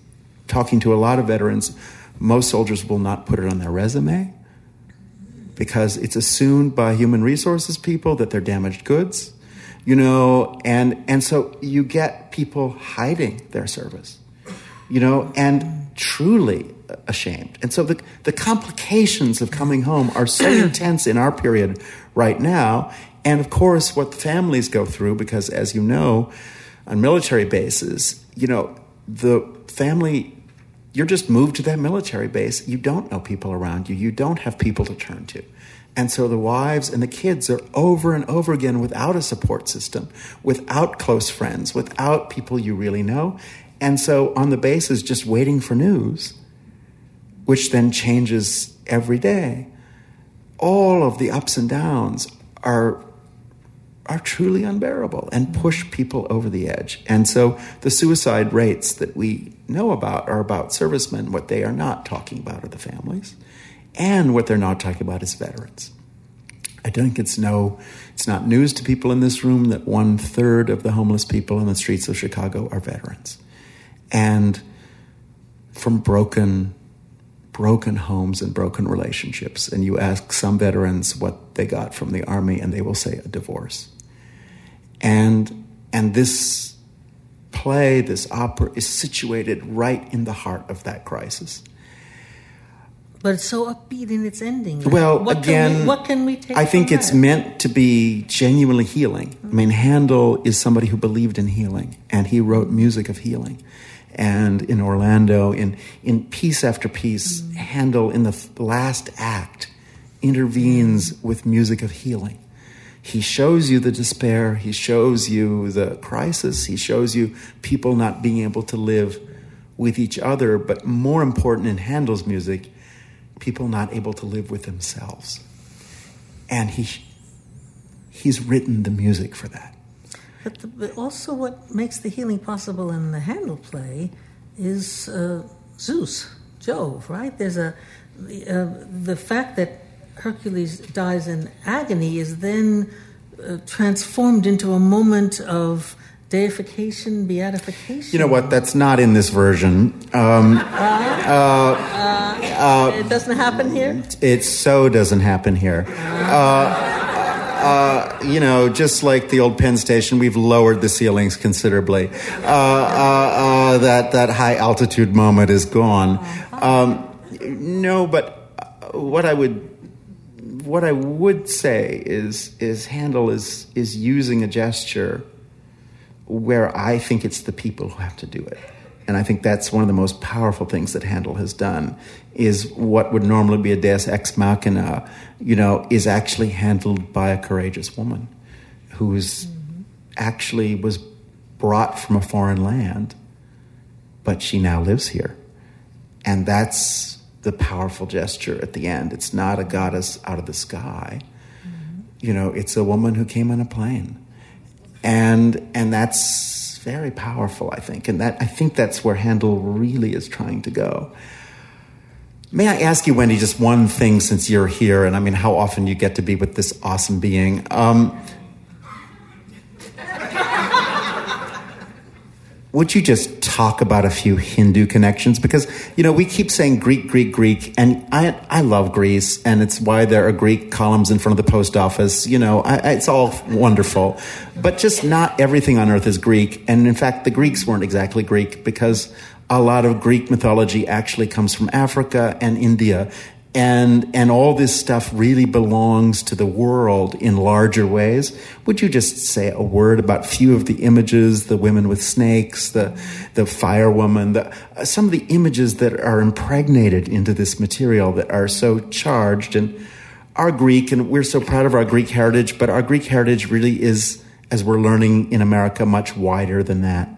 [SPEAKER 2] talking to a lot of veterans, most soldiers will not put it on their resume because it's assumed by human resources people that they're damaged goods, you know, and, and so you get people hiding their service, you know, and truly ashamed. And so the, the complications of coming home are so (clears throat) intense in our period right now. And of course, what the families go through, because as you know, on military bases, you know, the family, you're just moved to that military base. You don't know people around you, you don't have people to turn to. And so the wives and the kids are over and over again without a support system, without close friends, without people you really know. And so on the bases, just waiting for news, which then changes every day. All of the ups and downs are are truly unbearable and push people over the edge. And so the suicide rates that we know about are about servicemen. What they are not talking about are the families. And what they're not talking about is veterans. I don't think it's no, it's not news to people in this room that one third of the homeless people in the streets of Chicago are veterans. And from broken broken homes and broken relationships. And you ask some veterans what they got from the army, and they will say a divorce. And, and this play, this opera, is situated right in the heart of that crisis.
[SPEAKER 3] But it's so upbeat in its ending.
[SPEAKER 2] Well, what again,
[SPEAKER 3] can we, what can we take?
[SPEAKER 2] I think it's
[SPEAKER 3] that?
[SPEAKER 2] meant to be genuinely healing. Mm-hmm. I mean, Handel is somebody who believed in healing, and he wrote music of healing. And in Orlando, in in piece after piece, mm-hmm. Handel in the last act intervenes with music of healing. He shows you the despair, he shows you the crisis, he shows you people not being able to live with each other, but more important in Handel's music, people not able to live with themselves. And he, he's written the music for that.
[SPEAKER 3] But, the, but also, what makes the healing possible in the Handel play is uh, Zeus, Jove, right? There's a uh, the fact that Hercules dies in agony is then uh, transformed into a moment of deification, beatification.
[SPEAKER 2] You know what? That's not in this version. Um,
[SPEAKER 3] uh, uh, it doesn't happen here?
[SPEAKER 2] It so doesn't happen here. Uh, you know, just like the old Penn Station, we've lowered the ceilings considerably. that that high altitude moment is gone. Uh-huh. Um, no, but what I would what I would say is is Handel is is using a gesture where I think it's the people who have to do it. And I think that's one of the most powerful things that Handel has done is what would normally be a deus ex machina, you know, is actually handled by a courageous woman who's mm-hmm. actually was brought from a foreign land, but she now lives here. And that's the powerful gesture at the end. It's not a goddess out of the sky. Mm-hmm. You know, it's a woman who came on a plane. And and that's very powerful, I think. And that I think that's where Handel really is trying to go. May I ask you, Wendy, just one thing since you're here, and I mean, how often you get to be with this awesome being? Um, would you just talk about a few Hindu connections? Because, you know, we keep saying Greek, Greek, Greek, and I, I love Greece, and it's why there are Greek columns in front of the post office. You know, I, it's all wonderful. But just not everything on earth is Greek. And in fact, the Greeks weren't exactly Greek because a lot of Greek mythology actually comes from Africa and India and and all this stuff really belongs to the world in larger ways. Would you just say a word about few of the images the women with snakes the the fire woman the, uh, some of the images that are impregnated into this material that are so charged? And our greek and we're so proud of our greek heritage but our greek heritage really is as we're learning in america much wider than that.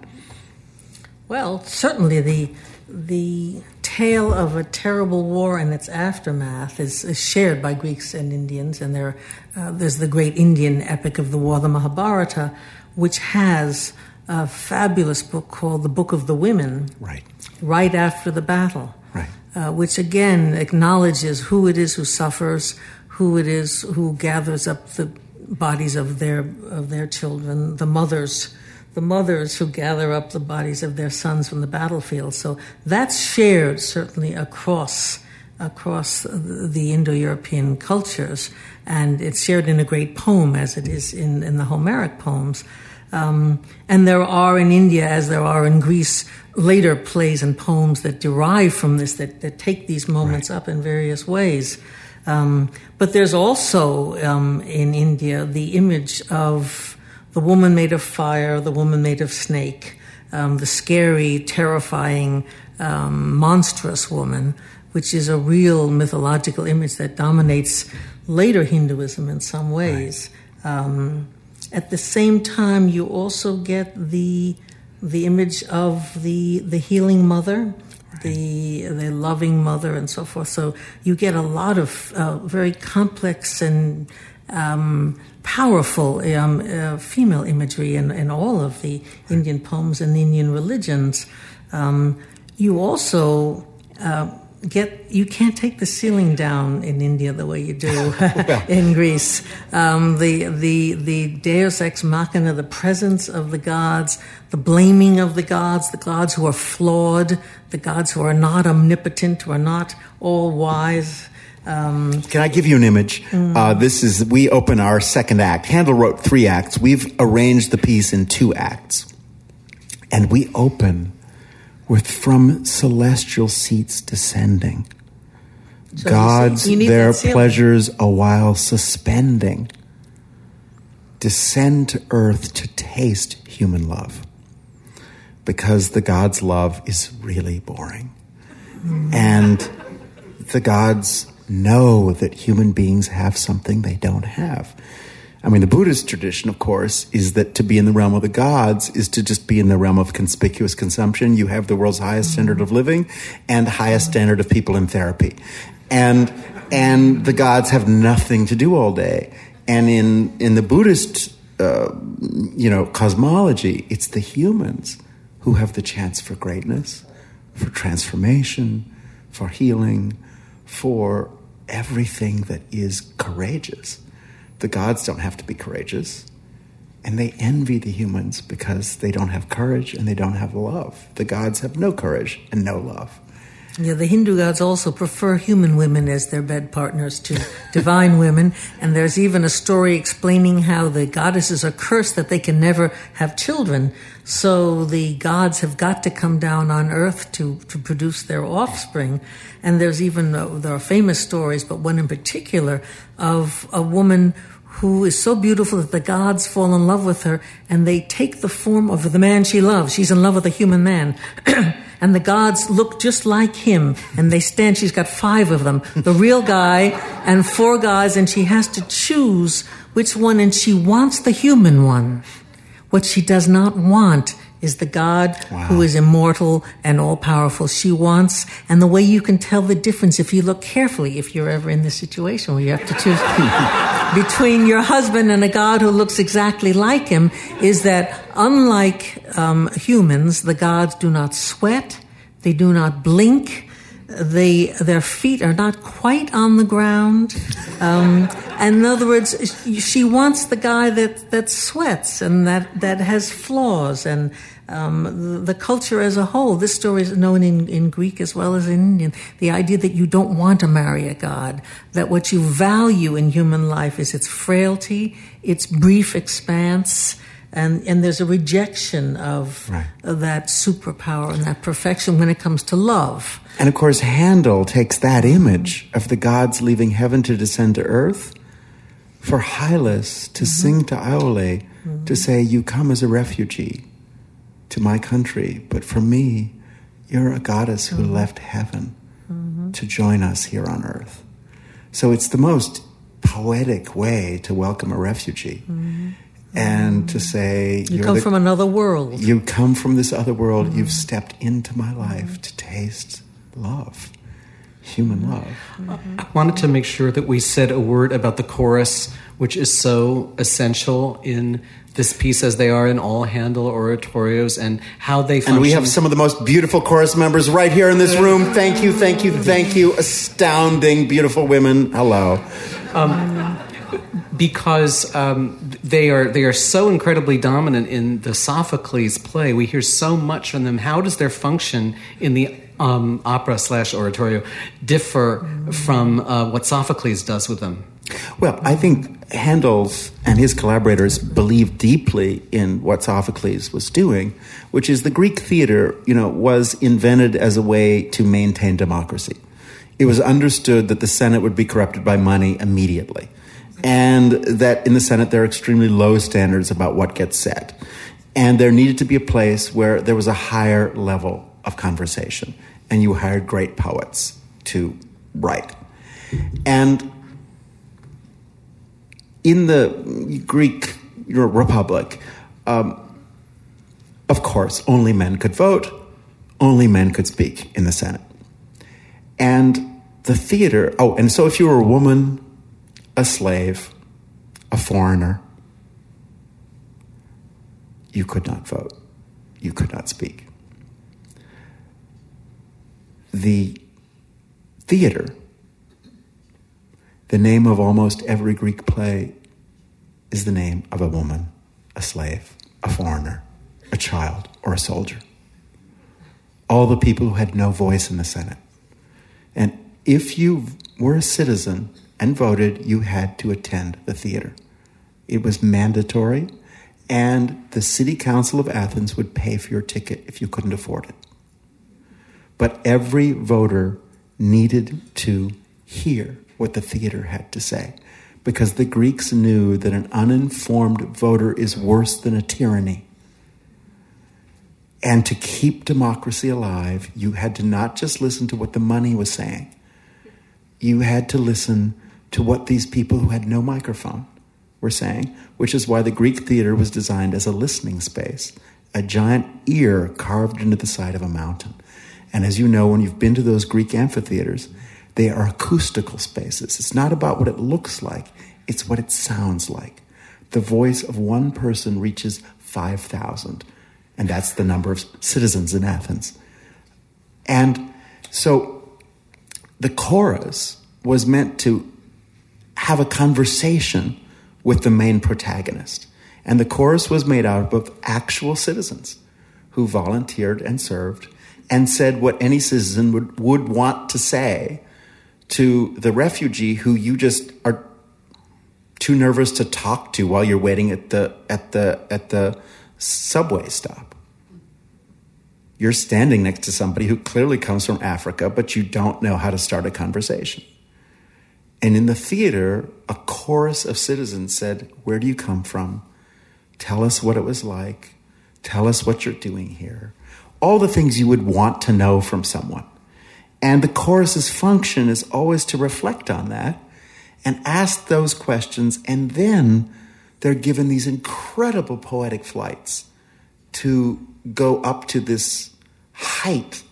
[SPEAKER 3] Well certainly the the tale of a terrible war and its aftermath is, is shared by Greeks and Indians, and there, uh, there's the great Indian epic of the war, the Mahabharata, which has a fabulous book called the Book of the Women,
[SPEAKER 2] right,
[SPEAKER 3] right after the battle,
[SPEAKER 2] right,
[SPEAKER 3] uh, which again acknowledges who it is who suffers, who it is who gathers up the bodies of their of their children, the mothers the mothers who gather up the bodies of their sons from the battlefield. So that's shared certainly across across the Indo-European cultures, and it's shared in a great poem as it is in, in the Homeric poems. Um, and there are in India, as there are in Greece, later plays and poems that derive from this, that, that take these moments right. up in various ways. Um, but there's also um, in India the image of the woman made of fire, the woman made of snake, um, the scary, terrifying, um, monstrous woman, which is a real mythological image that dominates later Hinduism in some ways. Right. Um, at the same time, you also get the the image of the the healing mother, right. the the loving mother, and so forth. So you get a lot of uh, very complex and um, powerful um, uh, female imagery in, in all of the Indian poems and Indian religions. Um, you also uh, get you can't take the ceiling down in India the way you do (laughs) (laughs) in Greece. Um, the the the Deus ex machina, the presence of the gods, the blaming of the gods, the gods who are flawed, the gods who are not omnipotent, who are not all wise.
[SPEAKER 2] Um, Can I give you an image? Mm. Uh, this is we open our second act. Handel wrote three acts. We've arranged the piece in two acts, and we open with from celestial seats descending. So God's their pleasures a while suspending. Descend to earth to taste human love, because the God's love is really boring, mm. and the God's know that human beings have something they don't have. I mean, the Buddhist tradition, of course, is that to be in the realm of the gods is to just be in the realm of conspicuous consumption. You have the world's highest standard of living and highest standard of people in therapy. And, and the gods have nothing to do all day. And in, in the Buddhist, uh, you know, cosmology, it's the humans who have the chance for greatness, for transformation, for healing, for everything that is courageous. The gods don't have to be courageous. And they envy the humans because they don't have courage and they don't have love. The gods have no courage and no love.
[SPEAKER 3] Yeah, the Hindu gods also prefer human women as their bed partners to (laughs) divine women. And there's even a story explaining how the goddesses are cursed that they can never have children. So the gods have got to come down on earth to, to produce their offspring. And there's even, uh, there are famous stories, but one in particular of a woman who is so beautiful that the gods fall in love with her and they take the form of the man she loves. She's in love with a human man. (clears throat) and the gods look just like him and they stand she's got five of them the real guy and four guys and she has to choose which one and she wants the human one what she does not want is the God wow. who is immortal and all powerful. She wants, and the way you can tell the difference if you look carefully, if you're ever in this situation where you have to choose (laughs) between your husband and a God who looks exactly like him, is that unlike um, humans, the gods do not sweat, they do not blink, they their feet are not quite on the ground. Um, and in other words, she wants the guy that that sweats and that that has flaws and um, the, culture as a whole. This story is known in, in Greek as well as in Indian. The idea that you don't want to marry a god, that what you value in human life is its frailty, its brief expanse, and and there's a rejection of, right. of, that superpower and that perfection when it comes to love.
[SPEAKER 2] And of course, Handel takes that image of the gods leaving heaven to descend to earth for Hyllus to mm-hmm. sing to Iole mm-hmm. to say, "You come as a refugee to my country, but for me, you're a goddess who mm-hmm. left heaven mm-hmm. to join us here on earth." So it's the most poetic way to welcome a refugee. Mm-hmm and to say
[SPEAKER 3] you come the, from another world.
[SPEAKER 2] You come from this other world. Mm-hmm. You've stepped into my life to taste love, human love.
[SPEAKER 4] Mm-hmm. I wanted to make sure that we said a word about the chorus, which is so essential in this piece as they are in all Handel oratorios and how they function.
[SPEAKER 2] And we have some of the most beautiful chorus members right here in this room. Thank you, thank you, thank you. Astounding, beautiful women. Hello. Um,
[SPEAKER 4] because um, they are they are so incredibly dominant in the Sophocles play. We hear so much from them. How does their function in the um, opera slash oratorio differ from uh, what Sophocles does with them?
[SPEAKER 2] Well, I think Handel's and his collaborators believed deeply in what Sophocles was doing, which is the Greek theater, you know, was invented as a way to maintain democracy. It was understood that the Senate would be corrupted by money immediately and that in the Senate there are extremely low standards about what gets said. And there needed to be a place where there was a higher level of conversation, and you hired great poets to write. And in the Greek Republic, um, of course, only men could vote, only men could speak in the Senate. And the theater, oh, and so if you were a woman, a slave, a foreigner, you could not vote. You could not speak. The theater, the name of almost every Greek play, is the name of a woman, a slave, a foreigner, a child, or a soldier. All the people who had no voice in the Senate. And if you were a citizen and voted, you had to attend the theater. It was mandatory, and the City Council of Athens would pay for your ticket if you couldn't afford it. But every voter needed to hear what the theater had to say because the Greeks knew that an uninformed voter is worse than a tyranny. And to keep democracy alive, you had to not just listen to what the money was saying, you had to listen to what these people who had no microphone were saying, which is why the Greek theater was designed as a listening space, a giant ear carved into the side of a mountain. And as you know, when you've been to those Greek amphitheaters, they are acoustical spaces. It's not about what it looks like, it's what it sounds like. The voice of one person reaches 5,000, and that's the number of citizens in Athens. And so the chorus was meant to have a conversation with the main protagonist. And the chorus was made out of actual citizens who volunteered and served and said what any citizen would, would want to say to the refugee who you just are too nervous to talk to while you're waiting at the at the at the subway stop. You're standing next to somebody who clearly comes from Africa, but you don't know how to start a conversation. And in the theater, a chorus of citizens said, Where do you come from? Tell us what it was like. Tell us what you're doing here. All the things you would want to know from someone. And the chorus's function is always to reflect on that and ask those questions. And then they're given these incredible poetic flights to go up to this height,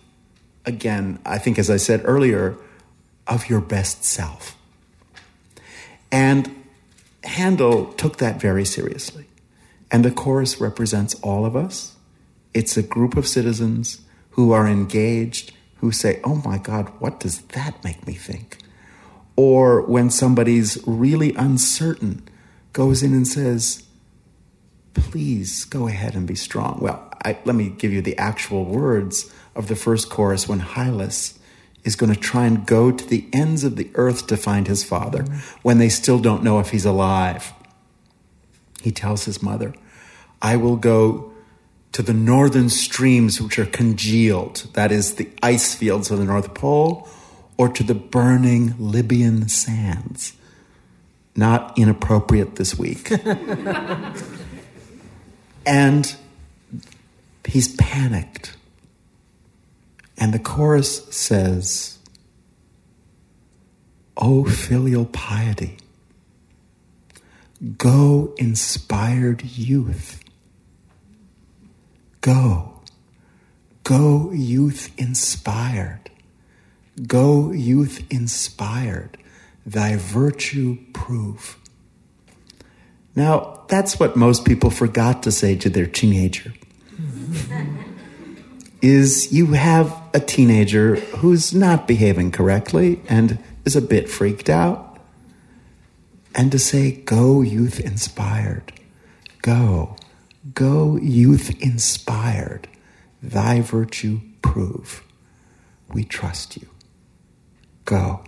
[SPEAKER 2] again, I think, as I said earlier, of your best self. And Handel took that very seriously. And the chorus represents all of us. It's a group of citizens who are engaged, who say, Oh my God, what does that make me think? Or when somebody's really uncertain, goes in and says, please go ahead and be strong. Well, I, let me give you the actual words of the first chorus when Hyllus is going to try and go to the ends of the earth to find his father when they still don't know if he's alive. He tells his mother, I will go to the northern streams which are congealed, that is, the ice fields of the North Pole, or to the burning Libyan sands. Not inappropriate this week. (laughs) and he's panicked. And the chorus says, O filial piety, go inspired youth. Go, go youth inspired. Go youth inspired, thy virtue prove. Now, that's what most people forgot to say to their teenager (laughs) is you have a teenager who's not behaving correctly and is a bit freaked out. And to say, go youth inspired, go, go youth inspired, thy virtue prove. We trust you. Go.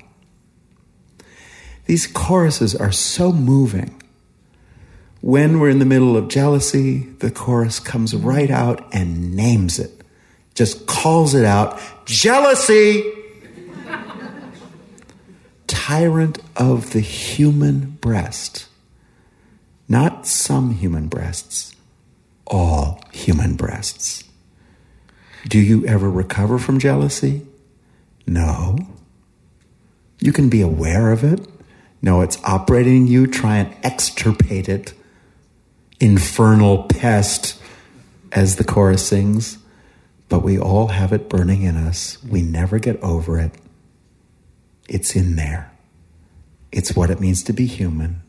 [SPEAKER 2] These choruses are so moving. When we're in the middle of jealousy, the chorus comes right out and names it just calls it out jealousy. Tyrant of the human breast. Not some human breasts, all human breasts. Do you ever recover from jealousy? No. You can be aware of it. No, it's operating you. Try and extirpate it. Infernal pest, as the chorus sings but we all have it burning in us. We never get over it. It's in there. It's what it means to be human.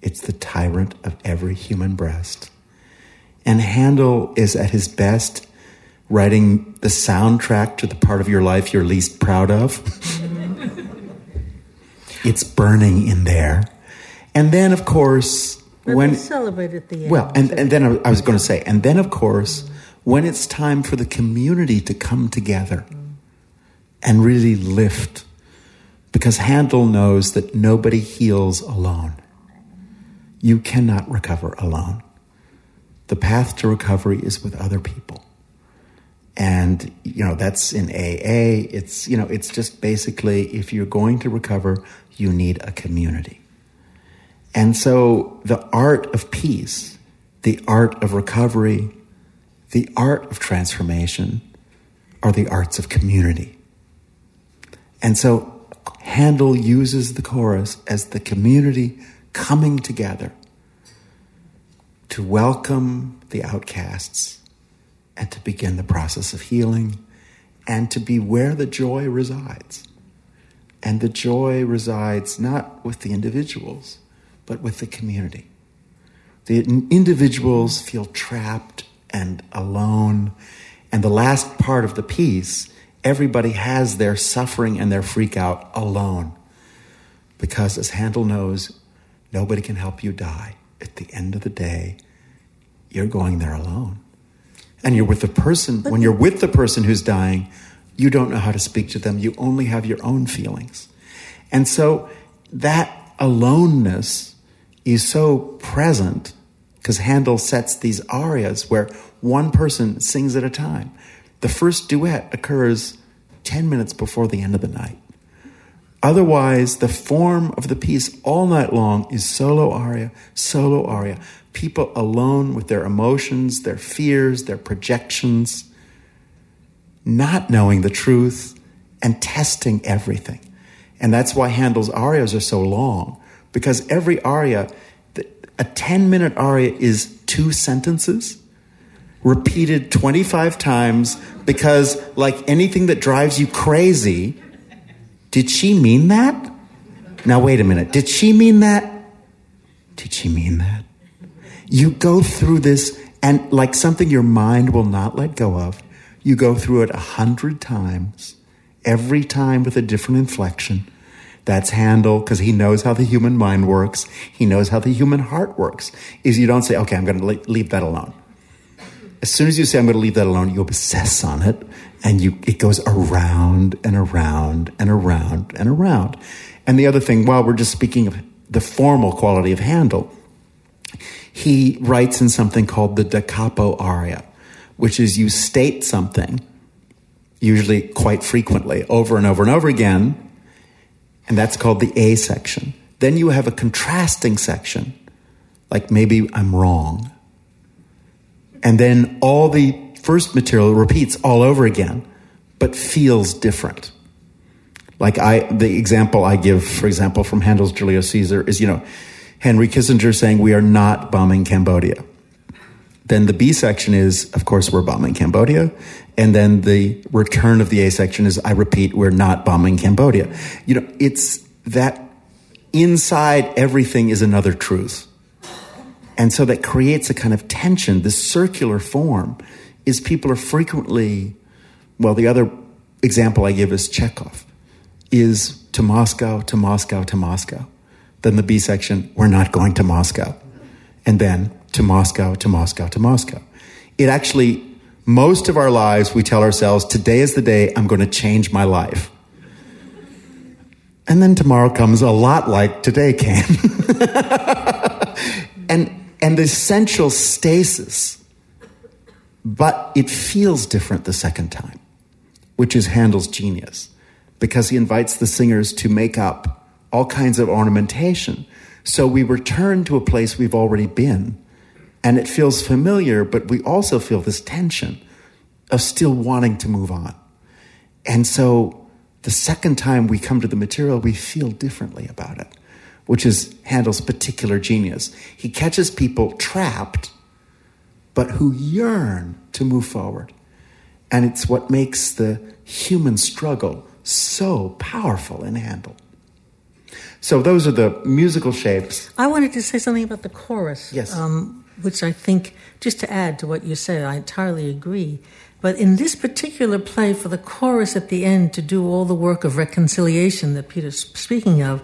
[SPEAKER 2] It's the tyrant of every human breast. And Handel is at his best writing the soundtrack to the part of your life you're least proud of. (laughs) it's burning in there. And then, of course,
[SPEAKER 3] but
[SPEAKER 2] when.
[SPEAKER 3] celebrate at the end.
[SPEAKER 2] Well, and, and then I was going to say, and then, of course, when it's time for the community to come together and really lift. Because Handel knows that nobody heals alone. You cannot recover alone. The path to recovery is with other people. And, you know, that's in AA. It's, you know, it's just basically if you're going to recover, you need a community. And so the art of peace, the art of recovery, the art of transformation are the arts of community. And so Handel uses the chorus as the community coming together to welcome the outcasts and to begin the process of healing and to be where the joy resides. And the joy resides not with the individuals, but with the community. The individuals feel trapped and alone. And the last part of the piece, everybody has their suffering and their freak out alone. Because as Handel knows, nobody can help you die. At the end of the day, you're going there alone. And you're with the person, when you're with the person who's dying, you don't know how to speak to them. You only have your own feelings. And so that aloneness is so present because Handel sets these arias where one person sings at a time. The first duet occurs 10 minutes before the end of the night. Otherwise, the form of the piece all night long is solo aria, solo aria. People alone with their emotions, their fears, their projections, not knowing the truth and testing everything. And that's why Handel's arias are so long, because every aria a 10 minute aria is two sentences repeated 25 times because, like anything that drives you crazy, did she mean that? Now, wait a minute. Did she mean that? Did she mean that? You go through this, and like something your mind will not let go of, you go through it a hundred times, every time with a different inflection That's Handel because he knows how the human mind works. He knows how the human heart works. Is you don't say, okay, I'm going to leave that alone. As soon as you say, I'm going to leave that alone, you obsess on it and you, it goes around and around and around and around. And the other thing, while we're just speaking of the formal quality of Handel, he writes in something called the da capo aria, which is you state something, usually quite frequently, over and over and over again, and that's called the A section. Then you have a contrasting section, like maybe I'm wrong. And then all the first material repeats all over again, but feels different. Like I, the example I give, for example, from Handel's Julius Caesar is, you know, Henry Kissinger saying we are not bombing Cambodia. Then the B section is, of course, we're bombing Cambodia. And then the return of the A section is, I repeat, we're not bombing Cambodia. You know, it's that inside everything is another truth. And so that creates a kind of tension. This circular form is people are frequently, well, the other example I give is Chekhov, is to Moscow, to Moscow, to Moscow. Then the B section, we're not going to Moscow. And then to Moscow, to Moscow, to Moscow. It actually most of our lives, we tell ourselves, today is the day I'm going to change my life. And then tomorrow comes a lot like today came. (laughs) and, and the essential stasis, but it feels different the second time, which is Handel's genius, because he invites the singers to make up all kinds of ornamentation. So we return to a place we've already been and it feels familiar, but we also feel this tension of still wanting to move on. And so the second time we come to the material, we feel differently about it, which is Handel's particular genius. He catches people trapped, but who yearn to move forward. And it's what makes the human struggle so powerful in Handel. So those are the musical shapes.
[SPEAKER 3] I wanted to say something about the chorus.
[SPEAKER 2] Yes.
[SPEAKER 3] Um, which I think, just to add to what you said, I entirely agree. But in this particular play, for the chorus at the end to do all the work of reconciliation that Peter's speaking of,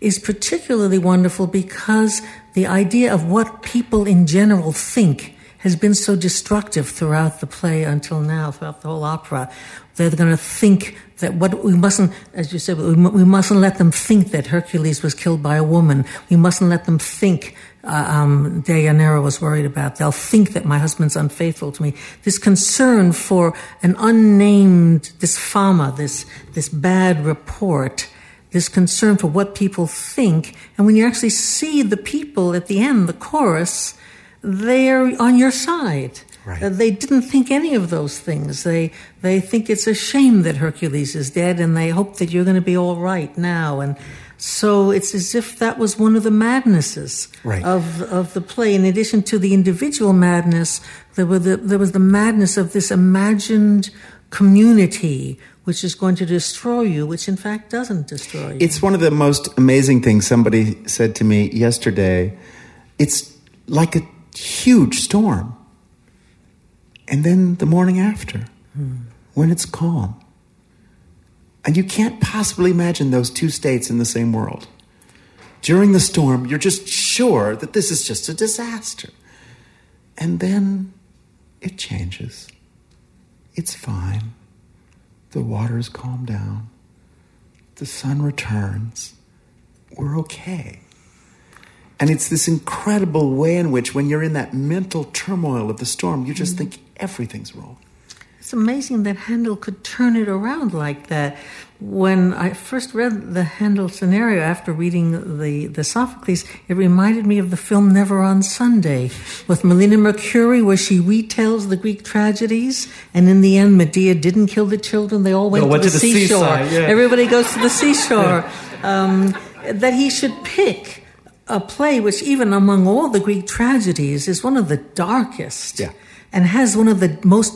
[SPEAKER 3] is particularly wonderful because the idea of what people in general think has been so destructive throughout the play until now, throughout the whole opera. They're going to think that what we mustn't, as you said, we, mustn't let them think that Hercules was killed by a woman. We mustn't let them think uh, um, Deianira was worried about. They'll think that my husband's unfaithful to me. This concern for an unnamed, this fama, this, this bad report, this concern for what people think. And when you actually see the people at the end, the chorus, they're on your side.
[SPEAKER 2] Right.
[SPEAKER 3] Uh, they didn't think any of those things. They they think it's a shame that Hercules is dead, and they hope that you're going to be all right now. And so it's as if that was one of the madnesses
[SPEAKER 2] right.
[SPEAKER 3] of of the play. In addition to the individual madness, there were the, there was the madness of this imagined community which is going to destroy you, which in fact doesn't destroy you.
[SPEAKER 2] It's one of the most amazing things somebody said to me yesterday. It's like a huge storm. And then the morning after, hmm. when it's calm and you can't possibly imagine those two states in the same world. During the storm, you're just sure that this is just a disaster. And then it changes. It's fine. The waters calm down. The sun returns. We're okay. And it's this incredible way in which, when you're in that mental turmoil of the storm, you just mm-hmm. think everything's wrong.
[SPEAKER 3] It's amazing that Handel could turn it around like that. When I first read the Handel scenario after reading the, the Sophocles, it reminded me of the film Never on Sunday with Melina Mercouri, where she retells the Greek tragedies, and in the end, Medea didn't kill the children. They all went,
[SPEAKER 4] no,
[SPEAKER 3] to, the
[SPEAKER 4] the
[SPEAKER 3] seashore.
[SPEAKER 4] Seaside, yeah.
[SPEAKER 3] Everybody goes to the seashore. (laughs) um, that he should pick a play which, even among all the Greek tragedies, is one of the darkest.
[SPEAKER 2] Yeah
[SPEAKER 3] and has one of the most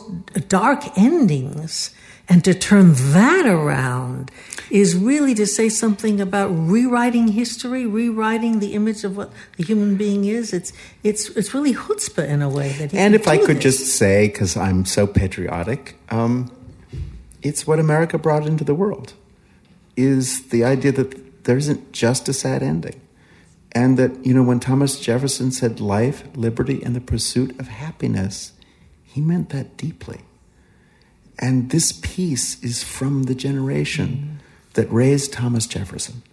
[SPEAKER 3] dark endings. And to turn that around is really to say something about rewriting history, rewriting the image of what the human being is. It's it's it's really chutzpah in a way that.
[SPEAKER 2] and if I could
[SPEAKER 3] this.
[SPEAKER 2] just say, because I'm so patriotic, um, it's what America brought into the world. Is the idea that there isn't just a sad ending. And that, you know, when Thomas Jefferson said life, liberty, and the pursuit of happiness, he meant that deeply. And this piece is from the generation mm-hmm. that raised Thomas Jefferson,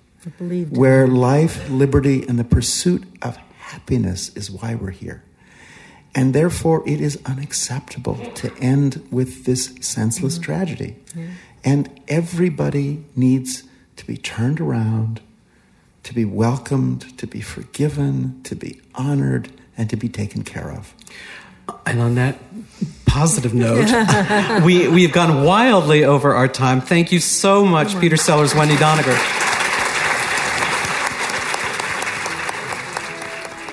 [SPEAKER 2] where life, liberty, and the pursuit of happiness is why we're here. And therefore, it is unacceptable to end with this senseless mm-hmm. tragedy. Yeah. And everybody needs to be turned around, to be welcomed, to be forgiven, to be honored, and to be taken care of.
[SPEAKER 4] And on that positive note, (laughs) we, we've gone wildly over our time. Thank you so much, Peter Sellars, Wendy Doniger.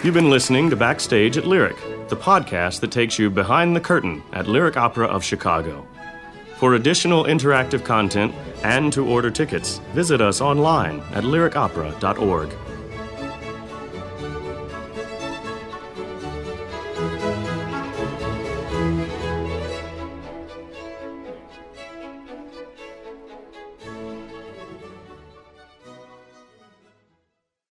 [SPEAKER 5] You've been listening to Backstage at Lyric, the podcast that takes you behind the curtain at Lyric Opera of Chicago. For additional interactive content and to order tickets, visit us online at lyricopera.org.